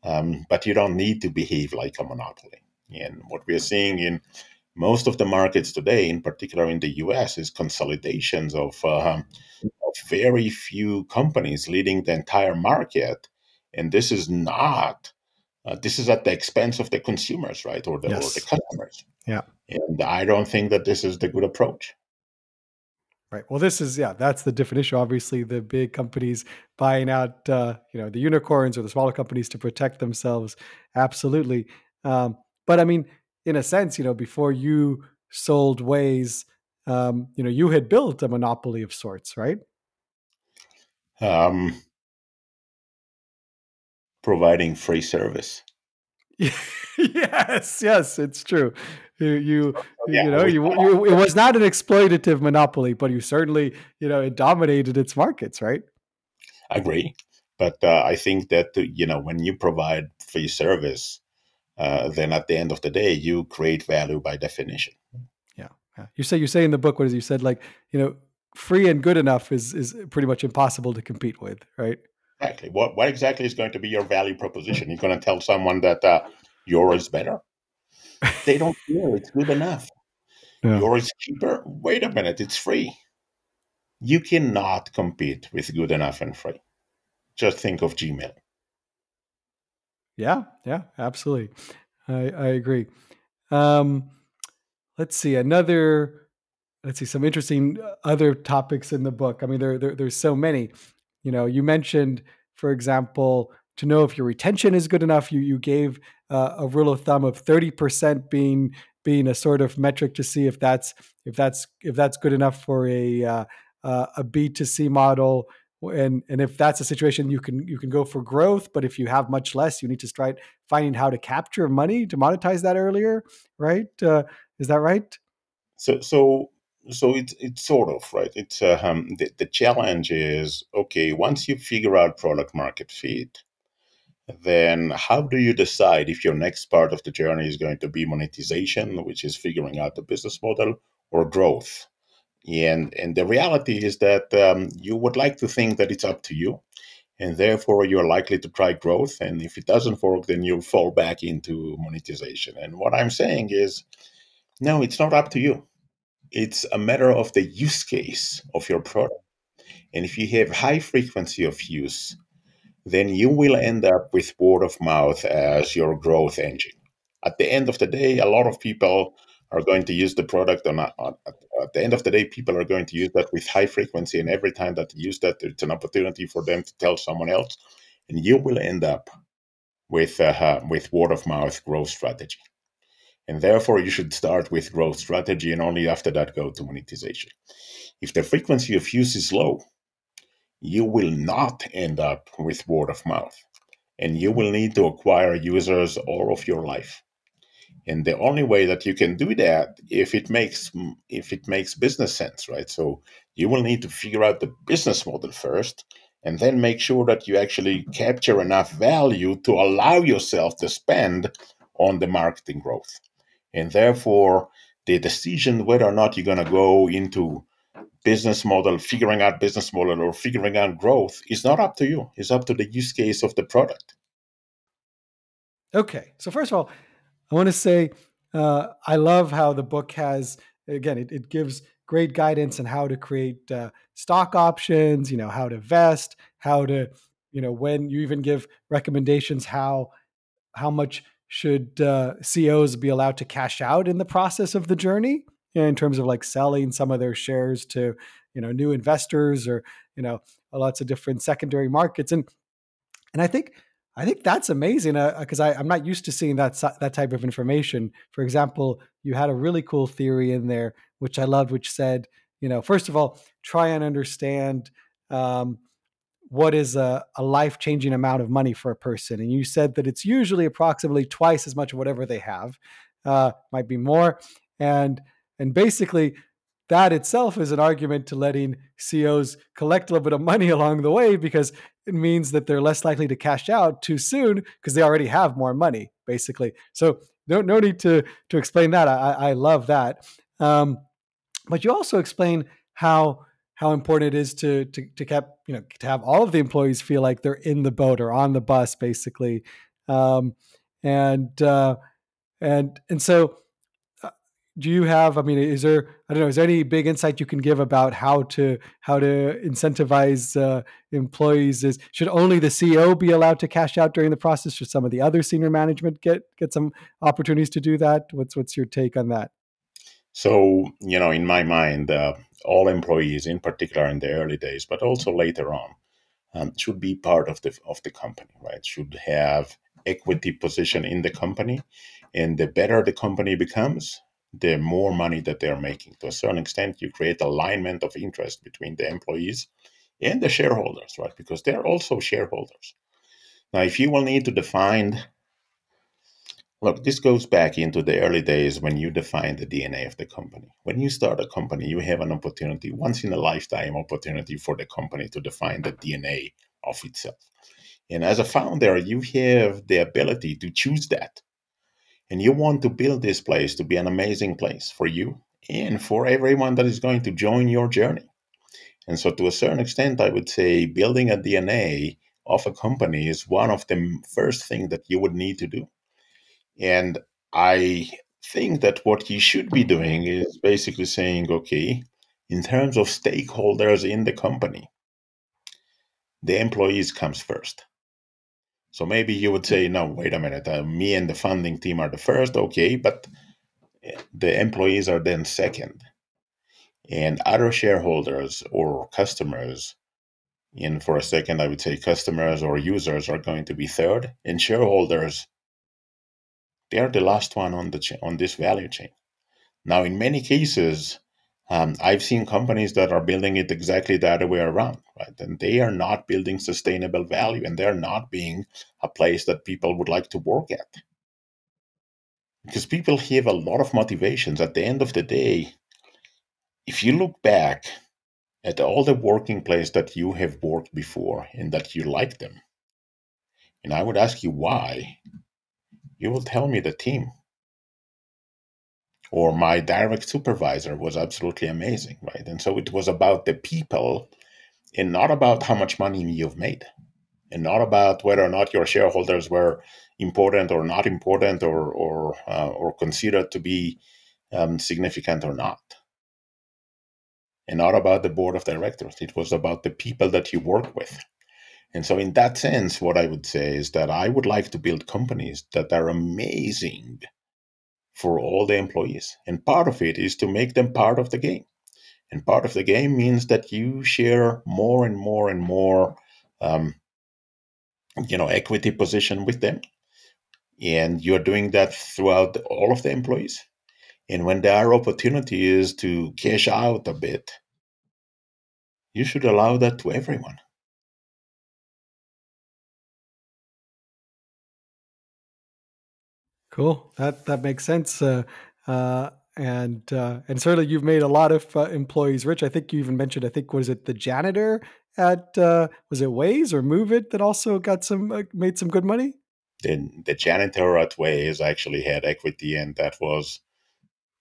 Um, but you don't need to behave like a monopoly. And what we are seeing in most of the markets today, in particular in the U.S., is consolidations of uh, of very few companies leading the entire market, and this is not. Uh, this is at the expense of the consumers, right, or the, yes. or the customers. Yeah, and I don't think that this is the good approach. Right. Well, this is yeah, that's the different issue. Obviously, the big companies buying out, uh, you know, the unicorns or the smaller companies to protect themselves. Absolutely. Um, but I mean, in a sense, you know, before you sold Waze, um, you know, you had built a monopoly of sorts, right? Um, providing free service. yes, yes, it's true. You, you, yeah, you know, you, you, it was not an exploitative monopoly, but you certainly, you know, it dominated its markets, right? I agree, but uh, I think that you know when you provide free service, uh, then at the end of the day, you create value by definition. Yeah, yeah. You say you say in the book, what is you said like you know, free and good enough is is pretty much impossible to compete with, right? Exactly. What what exactly is going to be your value proposition? You're going to tell someone that uh, yours is better. They don't care. It's good enough. Yeah. Yours is cheaper. Wait a minute. It's free. You cannot compete with good enough and free. Just think of Gmail. Yeah, yeah, absolutely. I, I agree. Um, let's see another. Let's see some interesting uh, other topics in the book. I mean, there, there there's so many. You know, you mentioned, for example, to know if your retention is good enough. You you gave uh, a rule of thumb of thirty percent being being a sort of metric to see if that's if that's if that's good enough for a uh, uh, a B two C model and and if that's a situation you can you can go for growth but if you have much less you need to start finding how to capture money to monetize that earlier right uh, is that right so so so it's it's sort of right it's uh, um, the, the challenge is okay once you figure out product market fit then how do you decide if your next part of the journey is going to be monetization which is figuring out the business model or growth and and the reality is that um, you would like to think that it's up to you, and therefore you're likely to try growth. And if it doesn't work, then you'll fall back into monetization. And what I'm saying is, no, it's not up to you. It's a matter of the use case of your product. And if you have high frequency of use, then you will end up with word of mouth as your growth engine. At the end of the day, a lot of people are going to use the product a, on, at the end of the day people are going to use that with high frequency and every time that they use that it's an opportunity for them to tell someone else and you will end up with uh, with word of mouth growth strategy and therefore you should start with growth strategy and only after that go to monetization. If the frequency of use is low you will not end up with word of mouth and you will need to acquire users all of your life. And the only way that you can do that if it makes if it makes business sense right? So you will need to figure out the business model first and then make sure that you actually capture enough value to allow yourself to spend on the marketing growth and therefore the decision whether or not you're going to go into business model figuring out business model or figuring out growth is not up to you it's up to the use case of the product okay so first of all I want to say uh, I love how the book has again it, it gives great guidance on how to create uh, stock options. You know how to vest, how to you know when you even give recommendations how how much should uh, CEOs be allowed to cash out in the process of the journey in terms of like selling some of their shares to you know new investors or you know lots of different secondary markets and and I think I think that's amazing because uh, I'm not used to seeing that that type of information. For example, you had a really cool theory in there, which I loved, which said, you know, first of all, try and understand um, what is a, a life changing amount of money for a person, and you said that it's usually approximately twice as much of whatever they have, uh, might be more, and and basically that itself is an argument to letting CEOs collect a little bit of money along the way because it means that they're less likely to cash out too soon because they already have more money, basically. So no, no need to to explain that. I, I love that. Um, but you also explain how how important it is to to to keep you know to have all of the employees feel like they're in the boat or on the bus, basically. Um, and uh, and and so do you have? I mean, is there? I don't know. Is there any big insight you can give about how to how to incentivize uh, employees? Is should only the CEO be allowed to cash out during the process? Should some of the other senior management get get some opportunities to do that? What's what's your take on that? So you know, in my mind, uh, all employees, in particular in the early days, but also later on, um, should be part of the of the company, right? Should have equity position in the company, and the better the company becomes, the more money that they're making. To a certain extent, you create alignment of interest between the employees and the shareholders, right? Because they're also shareholders. Now, if you will need to define, look, this goes back into the early days when you define the DNA of the company. When you start a company, you have an opportunity, once in a lifetime opportunity for the company to define the DNA of itself. And as a founder, you have the ability to choose that and you want to build this place to be an amazing place for you and for everyone that is going to join your journey. And so, to a certain extent, I would say building a DNA of a company is one of the first things that you would need to do. And I think that what you should be doing is basically saying, okay, in terms of stakeholders in the company, the employees comes first. So maybe you would say, no, wait a minute, uh, me and the funding team are the first, okay, but eh, the employees are then second. And other shareholders or customers, and for a second, I would say customers or users are going to be third, and shareholders, they're the last one on the cha- on this value chain. Now, in many cases, um, I've seen companies that are building it exactly the other way around, right? And they are not building sustainable value and they're not being a place that people would like to work at. Because people have a lot of motivations. At the end of the day, if you look back at all the working place that you have worked before and that you like them, and I would ask you why, you will tell me the team. Or my direct supervisor was absolutely amazing, right? And so it was about the people and not about how much money you've made and not about whether or not your shareholders were important or not important or or uh, or considered to be um, significant or not. And not about the board of directors. It was about the people that you work with and so in that sense what i would say is that i would like to build companies that are amazing for all the employees. And part of it is to make them part of the game. And part of the game means that you share more and more and more, um, you know, equity position with them. And you're doing that throughout all of the employees. And when there are opportunities to cash out a bit, you should allow that to everyone. Cool. That that makes sense. Uh, uh, and uh, and certainly you've made a lot of uh, employees rich. I think you even mentioned. I think was it the janitor at uh, was it Waze or Moovit that also got some uh, made some good money. The the janitor at Waze actually had equity, and that was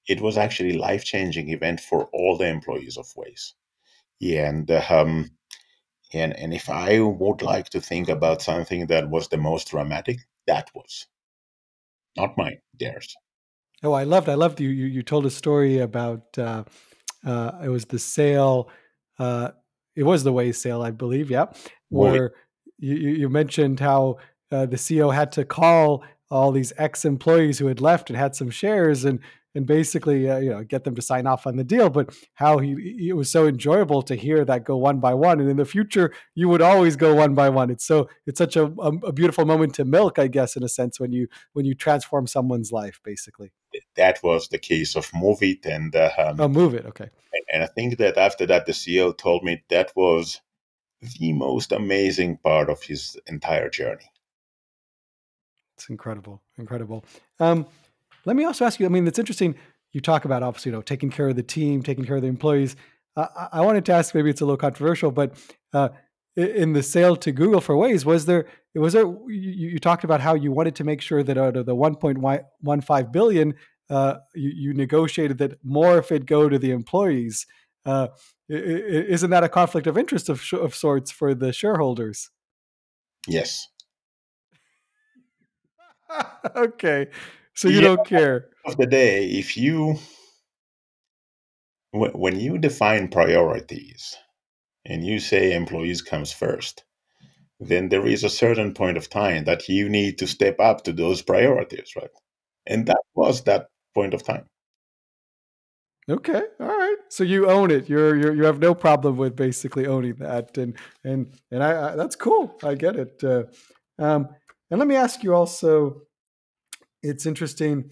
it was actually life changing event for all the employees of Waze. Yeah, and um, and and if I would like to think about something that was the most dramatic, that was not mine, theirs. Oh, I loved. I loved you. You, you told a story about uh, uh, it was the sale. Uh, it was the Waze sale, I believe. Yeah, where you, you mentioned how uh, the CEO had to call all these ex-employees who had left and had some shares, and and basically uh, you know get them to sign off on the deal but how he it was so enjoyable to hear that go one by one and in the future you would always go one by one. It's so it's such a, a, a beautiful moment to milk i guess in a sense when you when you transform someone's life basically. That was the case of Moovit and uh, um, oh Moovit okay. and, and i think that after that the ceo told me that was the most amazing part of his entire journey. It's incredible incredible. Um, let me also ask you. I mean, it's interesting. You talk about obviously, you know, taking care of the team, taking care of the employees. Uh, I wanted to ask. Maybe it's a little controversial, but uh, in the sale to Google for Waze, was there was there you, you, talked about how you wanted to make sure that out of the 1.15 billion, uh, you, you, negotiated that more of it go to the employees. Uh, isn't that a conflict of interest of, of sorts for the shareholders? Yes. okay. So you yeah, don't care. Of the day, if you when you define priorities and you say employees comes first, then there is a certain point of time that you need to step up to those priorities, right? And that was that point of time. Okay, all right. So you own it. You're, you're you have no problem with basically owning that, and and and I, I that's cool. I get it. Uh, um, and let me ask you also. It's interesting.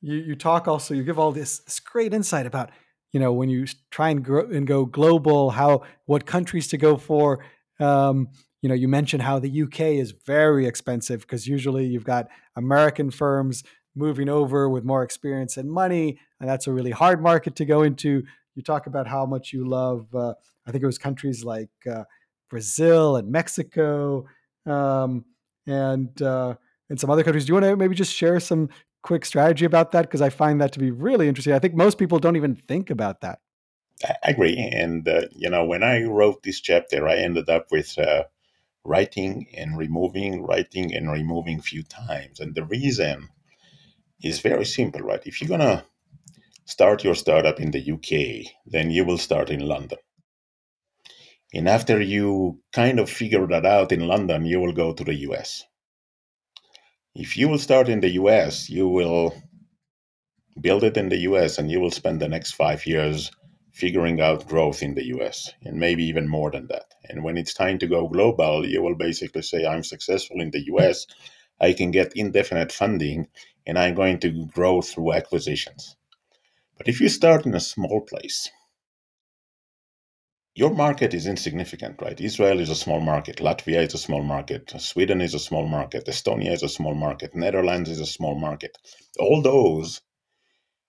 You you talk also. You give all this this great insight about you know when you try and grow and go global, how what countries to go for. Um, you know, you mentioned how the UK is very expensive because usually you've got American firms moving over with more experience and money, and that's a really hard market to go into. You talk about how much you love. Uh, I think it was countries like uh, Brazil and Mexico, um, and uh, and some other countries. Do you want to maybe just share some quick strategy about that? Because I find that to be really interesting. I think most people don't even think about that. I agree, and uh, you know, when I wrote this chapter, I ended up with uh, writing and removing, writing and removing a few times, and the reason is very simple, right? If you're gonna start your startup in the UK, then you will start in London. And after you kind of figure that out in London, you will go to the US. If you will start in the US, you will build it in the US and you will spend the next five years figuring out growth in the US and maybe even more than that. And when it's time to go global, you will basically say, I'm successful in the US, I can get indefinite funding, and I'm going to grow through acquisitions. But if you start in a small place, your market is insignificant, right? Israel is a small market, Latvia is a small market, Sweden is a small market, Estonia is a small market, Netherlands is a small market. All those,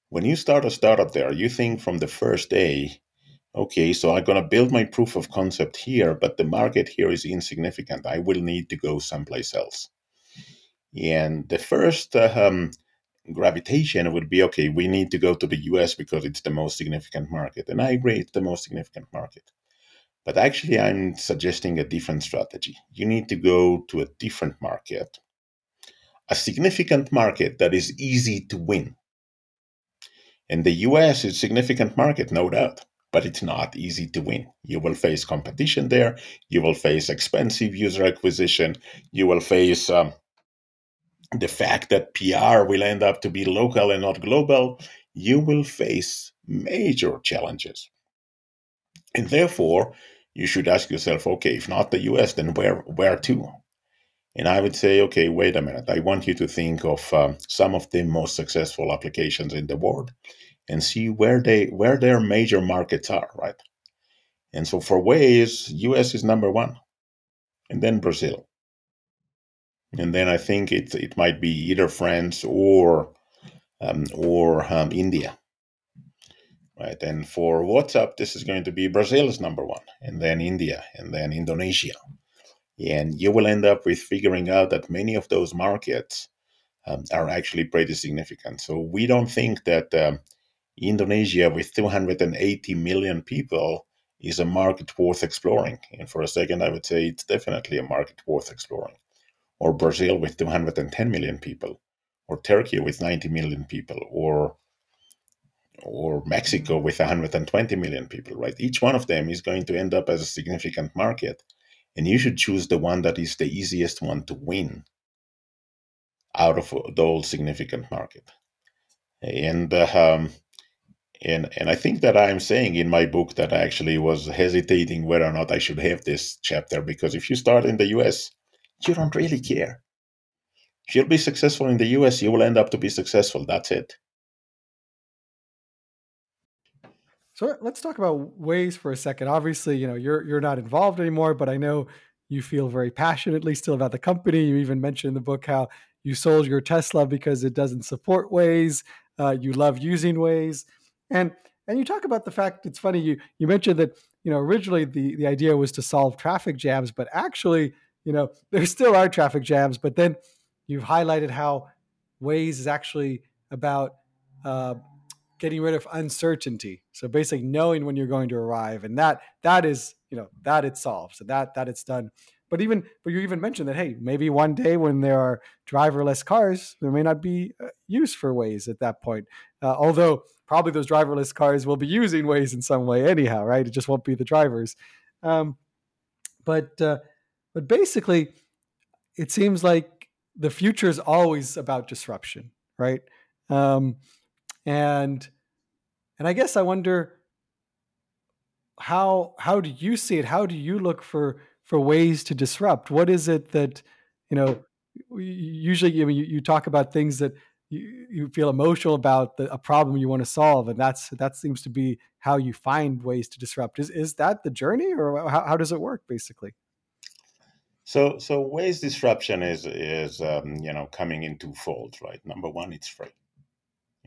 when you start a startup there, you think from the first day, okay, so I'm going to build my proof of concept here, but the market here is insignificant. I will need to go someplace else. And the first uh, um, gravitation would be okay, we need to go to the US because it's the most significant market. And I agree, it's the most significant market. But actually, I'm suggesting a different strategy. You need to go to a different market, a significant market that is easy to win. And the US is a significant market, no doubt, but it's not easy to win. You will face competition there. You will face expensive user acquisition. You will face um, the fact that PR will end up to be local and not global, you will face major challenges. And therefore, you should ask yourself, okay, if not the US, then where where to? And I would say, okay, wait a minute. I want you to think of um, some of the most successful applications in the world and see where they where their major markets are, right? And so for Waze, US is number one, and then Brazil and then I think it it might be either France or um, or um, India, right? And for WhatsApp, this is going to be Brazil's number one, and then India, and then Indonesia, and you will end up with figuring out that many of those markets um, are actually pretty significant. So we don't think that um, Indonesia, with 280 million people, is a market worth exploring. And for a second, I would say it's definitely a market worth exploring or Brazil with 210 million people, or Turkey with 90 million people, or or Mexico with 120 million people, right? Each one of them is going to end up as a significant market, and you should choose the one that is the easiest one to win out of the whole significant market. And uh, um, and and I think that I'm saying in my book that I actually was hesitating whether or not I should have this chapter because if you start in the U.S you don't really care. If you'll be successful in the US, you will end up to be successful. That's it. So let's talk about Waze for a second. Obviously, you know, you're you're not involved anymore, but I know you feel very passionately still about the company. You even mentioned in the book how you sold your Tesla because it doesn't support Waze. Uh, you love using Waze, and and you talk about the fact it's funny you you mentioned that you know originally the the idea was to solve traffic jams, but actually you know, there still are traffic jams, but then you've highlighted how Waze is actually about uh, getting rid of uncertainty. So basically knowing when you're going to arrive, and that that is you know that it solves, so that that it's done. But even but you even mentioned that hey, maybe one day when there are driverless cars, there may not be uh, use for Waze at that point. Uh, although probably those driverless cars will be using Waze in some way anyhow, right? It just won't be the drivers. Um, but uh, but basically, it seems like the future is always about disruption, right? Um, and and I guess I wonder how how do you see it? How do you look for for ways to disrupt? What is it that you know? Usually, you, you talk about things that you, you feel emotional about the, a problem you want to solve, and that's that seems to be how you find ways to disrupt. Is is that the journey, or how, how does it work, basically? So, so Waze disruption is is um, you know coming in two folds, right? Number one, it's free.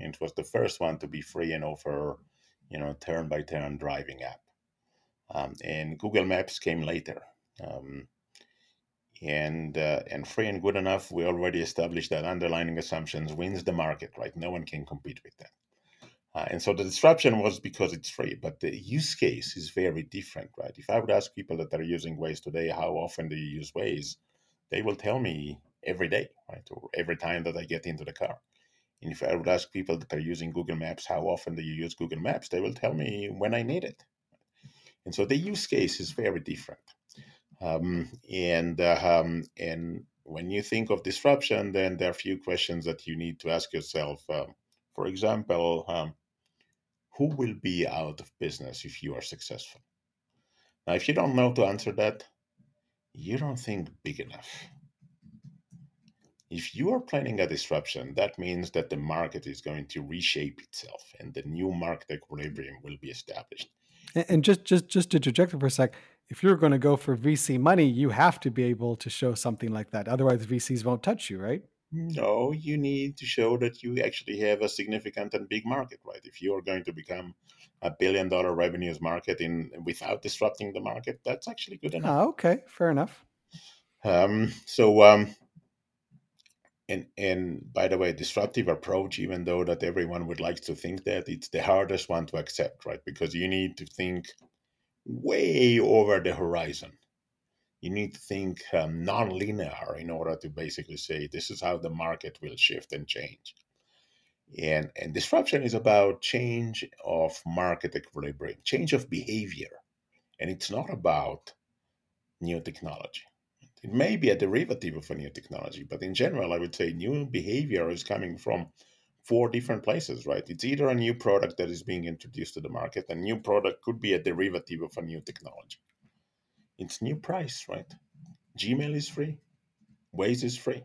It was the first one to be free and offer you know turn by turn driving app. Um, and Google Maps came later. Um, and uh, and free and good enough, we already established that underlying assumptions wins the market, right? No one can compete with that. Uh, and so the disruption was because it's free, but the use case is very different, right? If I would ask people that are using Waze today, how often do you use Waze? They will tell me every day, right? Or every time that I get into the car. And if I would ask people that are using Google Maps, how often do you use Google Maps? They will tell me when I need it. And so the use case is very different. Um, and uh, um, and when you think of disruption, then there are a few questions that you need to ask yourself. Um, for example, um, who will be out of business if you are successful? Now, if you don't know to answer that, you don't think big enough. If you are planning a disruption, that means that the market is going to reshape itself and the new market equilibrium will be established. And just just just to interject for a sec, if you're going to go for VC money, you have to be able to show something like that. Otherwise, VCs won't touch you, right? No, you need to show that you actually have a significant and big market, right? If you are going to become a billion dollar revenues market in without disrupting the market, that's actually good enough. Oh, okay, fair enough. Um, so um, and and by the way disruptive approach even though that everyone would like to think that it's the hardest one to accept right? Because you need to think way over the horizon. You need to think um, non-linear in order to basically say this is how the market will shift and change. And and disruption is about change of market equilibrium change of behavior. And it's not about new technology it may be a derivative of a new technology, but in general, I would say new behavior is coming from four different places, right? It's either a new product that is being introduced to the market, a new product could be a derivative of a new technology. It's new price, right? Gmail is free, Waze is free.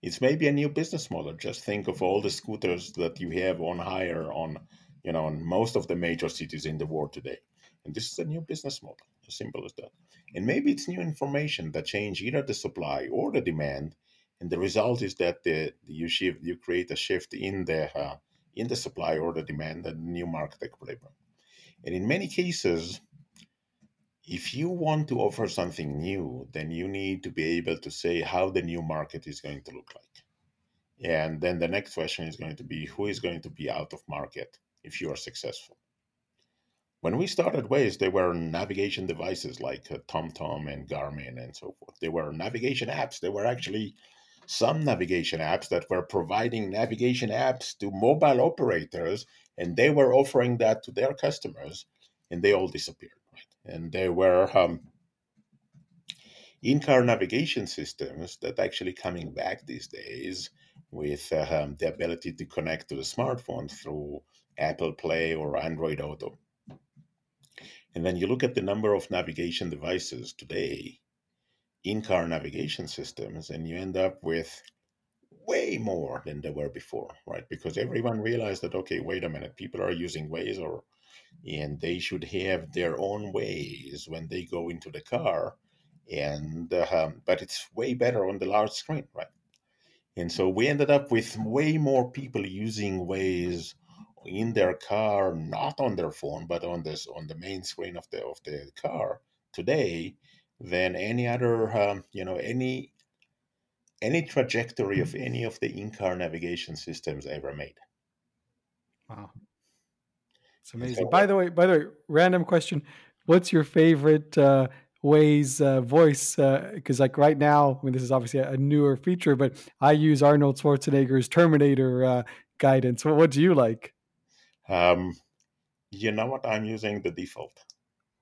It's maybe a new business model. Just think of all the scooters that you have on hire on, you know, on most of the major cities in the world today. And this is a new business model, simple as that. And maybe it's new information that change either the supply or the demand, and the result is that the, you shift, you create a shift in the uh, in the supply or the demand and new market equilibrium. And in many cases, if you want to offer something new, then you need to be able to say how the new market is going to look like. And then the next question is going to be who is going to be out of market if you are successful. When we started Waze, there were navigation devices like uh, TomTom and Garmin and so forth. There were navigation apps. There were actually some navigation apps that were providing navigation apps to mobile operators, and they were offering that to their customers, and they all disappeared. Right? And there were um, in-car navigation systems that actually coming back these days with uh, um, the ability to connect to the smartphone through Apple Play or Android Auto. And then you look at the number of navigation devices today, in car navigation systems, and you end up with way more than there were before, right? Because everyone realized that, okay, wait a minute, people are using Waze or and they should have their own Waze when they go into the car and uh, but it's way better on the large screen right and so we ended up with way more people using Waze in their car, not on their phone, but on this on the main screen of the of the car today than any other um, you know any any trajectory of any of the in-car navigation systems ever made. Wow, it's amazing. by the way, by the way, random question: What's your favorite uh, Waze uh, voice? Because uh, like right now, I mean, this is obviously a, newer feature, but I use Arnold Schwarzenegger's Terminator uh, guidance. What, what do you like? Um, you know what? I'm using the default.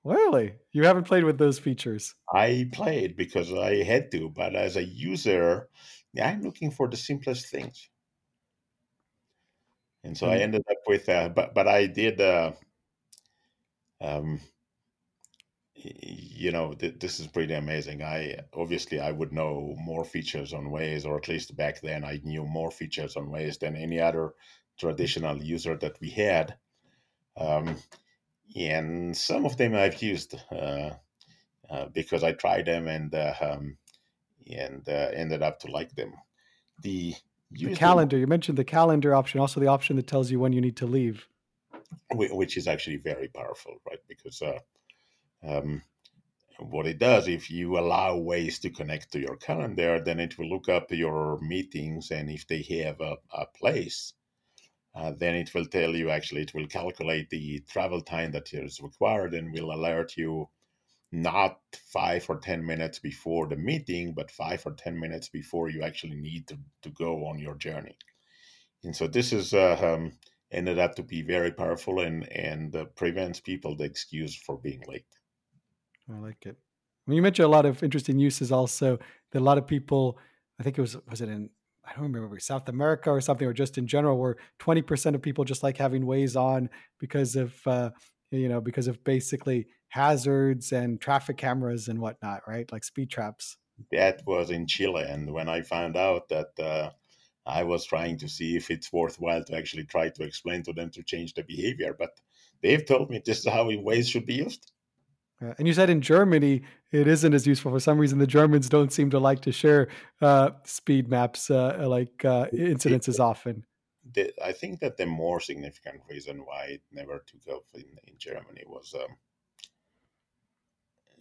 Really? You haven't played with those features? I played because I had to, but as a user, I'm looking for the simplest things. And so mm-hmm. I ended up with, uh, but but I did. Uh, um, you know, th- this is pretty amazing. I obviously I would know more features on Waze, or at least back then I knew more features on Waze than any other traditional user that we had. Um, and some of them I've used uh, uh, because I tried them and uh, um, and uh, ended up to like them. The, the calendar you mentioned the calendar option, also the option that tells you when you need to leave, which is actually very powerful, right? Because uh, um, what it does, if you allow Waze to connect to your calendar, then it will look up your meetings, and if they have a, a place uh, then it will tell you actually it will calculate the travel time that is required and will alert you not five or ten minutes before the meeting but five or ten minutes before you actually need to, to go on your journey. And so this is uh, um, ended up to be very powerful and and uh, prevents people the excuse for being late. I like it. Well, you mentioned a lot of interesting uses also that a lot of people i think it was was it in I don't remember South America or something, or just in general, where 20% of people just like having Waze on because of uh, you know because of basically hazards and traffic cameras and whatnot, right? Like speed traps. That was in Chile, and when I found out that uh, I was trying to see if it's worthwhile to actually try to explain to them to change the behavior, but they've told me this is how Waze should be used. Uh, and you said in Germany it isn't as useful. For some reason, the Germans don't seem to like to share uh, speed maps uh, like uh, incidents as often. The, I think that the more significant reason why it never took off in, in Germany was um,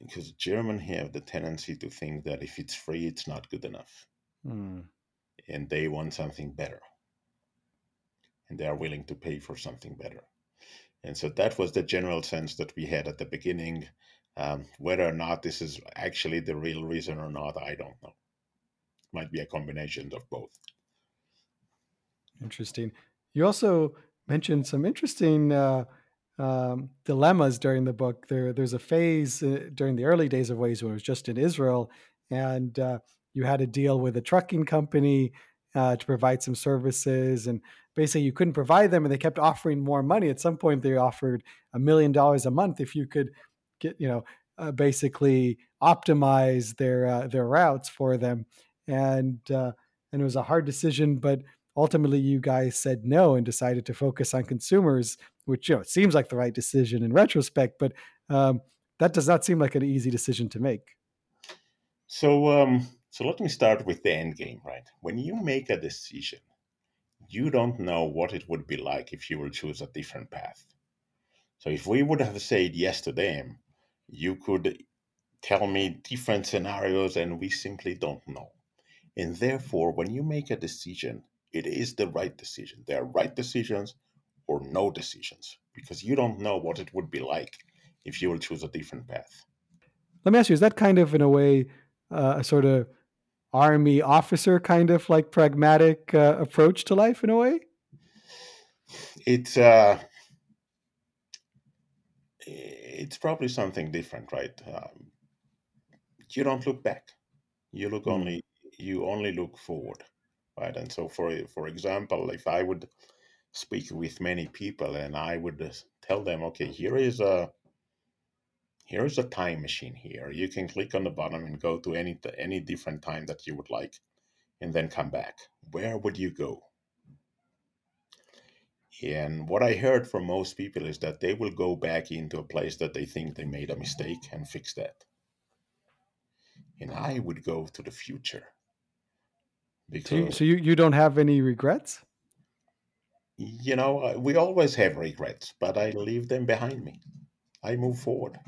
because Germans have the tendency to think that if it's free, it's not good enough. Mm. And they want something better. And they are willing to pay for something better. And so that was the general sense that we had at the beginning. Um, whether or not this is actually the real reason or not, I don't know. It might be a combination of both. Interesting. You also mentioned some interesting uh, um, dilemmas during the book. There, there's a phase uh, during the early days of Waze when it was just in Israel, and uh, you had to deal with a trucking company uh, to provide some services, and basically you couldn't provide them and they kept offering more money at some point they offered a million dollars a month if you could get you know uh, basically optimize their uh, their routes for them. And uh, and it was a hard decision but ultimately you guys said no and decided to focus on consumers which you know it seems like the right decision in retrospect but um, that does not seem like an easy decision to make. So um so let me start with the end game right? When you make a decision you don't know what it would be like if you will choose a different path. So if we would have said yes to them, you could tell me different scenarios and we simply don't know. And therefore, when you make a decision, it is the right decision. There are right decisions or no decisions because you don't know what it would be like if you will choose a different path. Let me ask you, is that kind of in a way uh, a sort of army officer kind of like pragmatic uh, approach to life in a way? It's uh, it's probably something different, right? Um, you don't look back; you look mm. only you only look forward, right? And so, for for example, if I would speak with many people and I would tell them, okay, here is a here's a time machine here. You can click on the bottom and go to any any different time that you would like, and then come back. Where would you go? And what I heard from most people is that they will go back into a place that they think they made a mistake and fix that. And I would go to the future. Because, so, you, so you, you don't have any regrets? You know, uh, we always have regrets, but I leave them behind me. I move forward.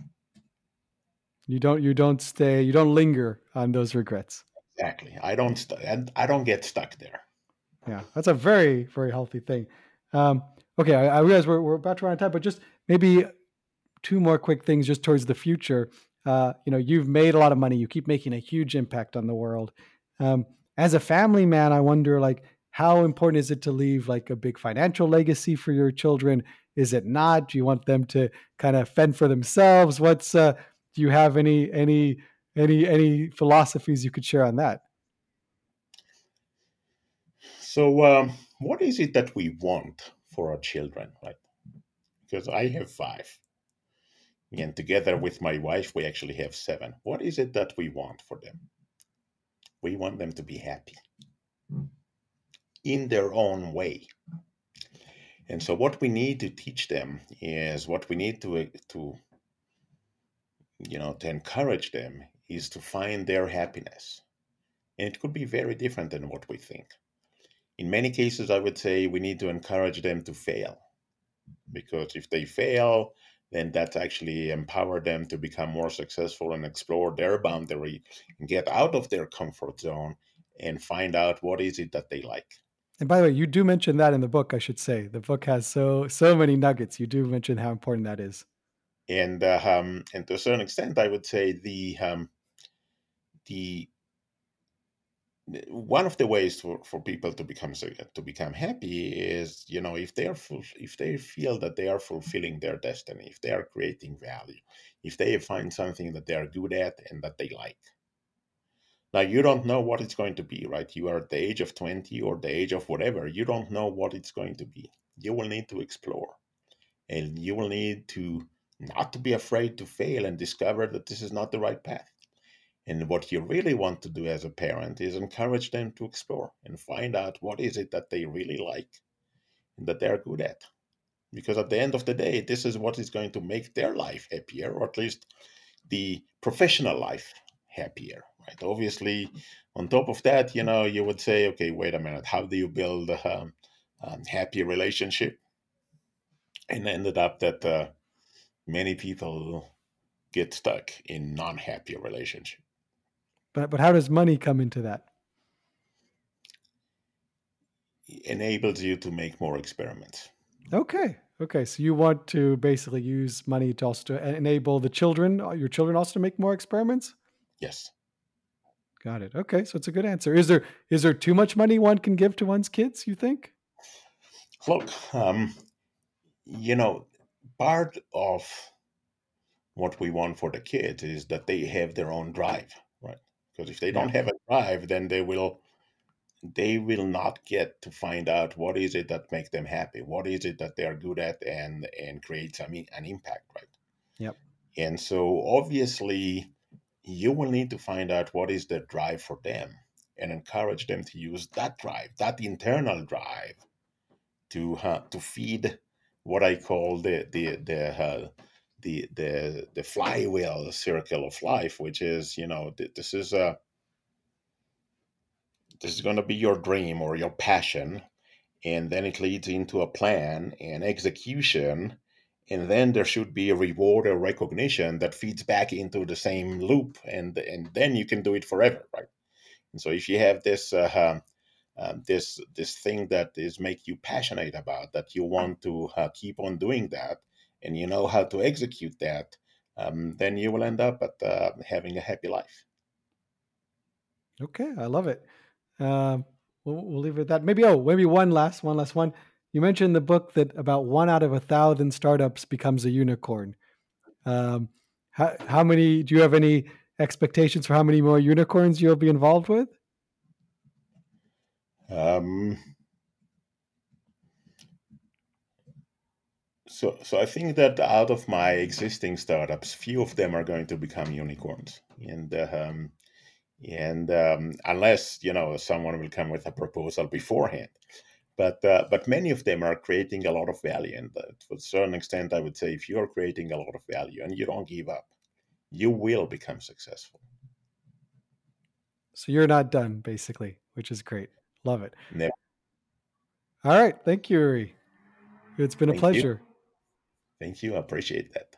You don't you don't stay you don't linger on those regrets. Exactly. I don't st- I don't get stuck there. Yeah, that's a very very healthy thing. Um, okay, I, I realize we're we're about to run out of time, but just maybe two more quick things just towards the future. Uh, you know, you've made a lot of money. You keep making a huge impact on the world. Um, as a family man, I wonder, like, how important is it to leave like a big financial legacy for your children? Is it not? Do you want them to kind of fend for themselves? What's uh, do you have any any any any philosophies you could share on that? So, um, what is it that we want for our children, right? Because I have five, and together with my wife, we actually have seven. What is it that we want for them? We want them to be happy in their own way. And so, what we need to teach them is what we need to uh, to you know to encourage them is to find their happiness, and it could be very different than what we think. In many cases, I would say we need to encourage them to fail, because if they fail, then that's actually empower them to become more successful and explore their boundary and get out of their comfort zone and find out what is it that they like. And by the way, you do mention that in the book. I should say the book has so so many nuggets. You do mention how important that is. And uh, um, and to a certain extent, I would say the um, the one of the ways for, for people to become uh, to become happy is you know if they are full, if they feel that they are fulfilling their destiny if they are creating value if they find something that they are good at and that they like. Now you don't know what it's going to be right? You are at the age of 20 or the age of whatever. You don't know what it's going to be. You will need to explore. And you will need to not to be afraid to fail and discover that this is not the right path and what you really want to do as a parent is encourage them to explore and find out what is it that they really like and that they're good at. Because at the end of the day, this is what is going to make their life happier, or at least the professional life happier, right? Obviously, on top of that, you know, you would say, okay, wait a minute, how do you build a um, um, happy relationship? And ended up that uh, many people get stuck in non-happy relationship but but how does money come into that? enables you to make more experiments. Okay. Okay. So you want to basically use money to also to enable the children, uh, your children also to make more experiments? Yes. Got it. Okay. So it's a good answer. Is there is there too much money one can give to one's kids, you think? Look, um, you know, part of what we want for the kids is that they have their own drive? Because if they don't have a drive then they will they will not get to find out what is it that makes them happy what is it that they're good at and and creates I mean, an impact right? Yep. And so obviously you will need to find out what is the drive for them and encourage them to use that drive that internal drive to uh, to feed what i call the the the uh, the the the flywheel circle of life, which is you know this is a this is going to be your dream or your passion, and then it leads into a plan and execution, and then there should be a reward or recognition that feeds back into the same loop, and and then you can do it forever, right? And so if you have this. Uh, um, this this thing that is make you passionate about that you want to uh, keep on doing that and you know how to execute that, um, then you will end up at uh, having a happy life. Okay, I love it. Um, we'll, we'll, leave it at that. Maybe oh, maybe one last one last one. You mentioned in the book that about one out of a thousand startups becomes a unicorn. Um, how how many? Do you have any expectations for how many more unicorns you'll be involved with? Um, So, so I think that out of my existing startups, few of them are going to become unicorns, and um, and um, unless you know someone will come with a proposal beforehand, but uh, but many of them are creating a lot of value, and uh, to a certain extent, I would say if you are creating a lot of value and you don't give up, you will become successful. So you're not done, basically, which is great. Love it. Never. All right, thank you, Uri. It's been Thank a pleasure. You. Thank you. I appreciate that.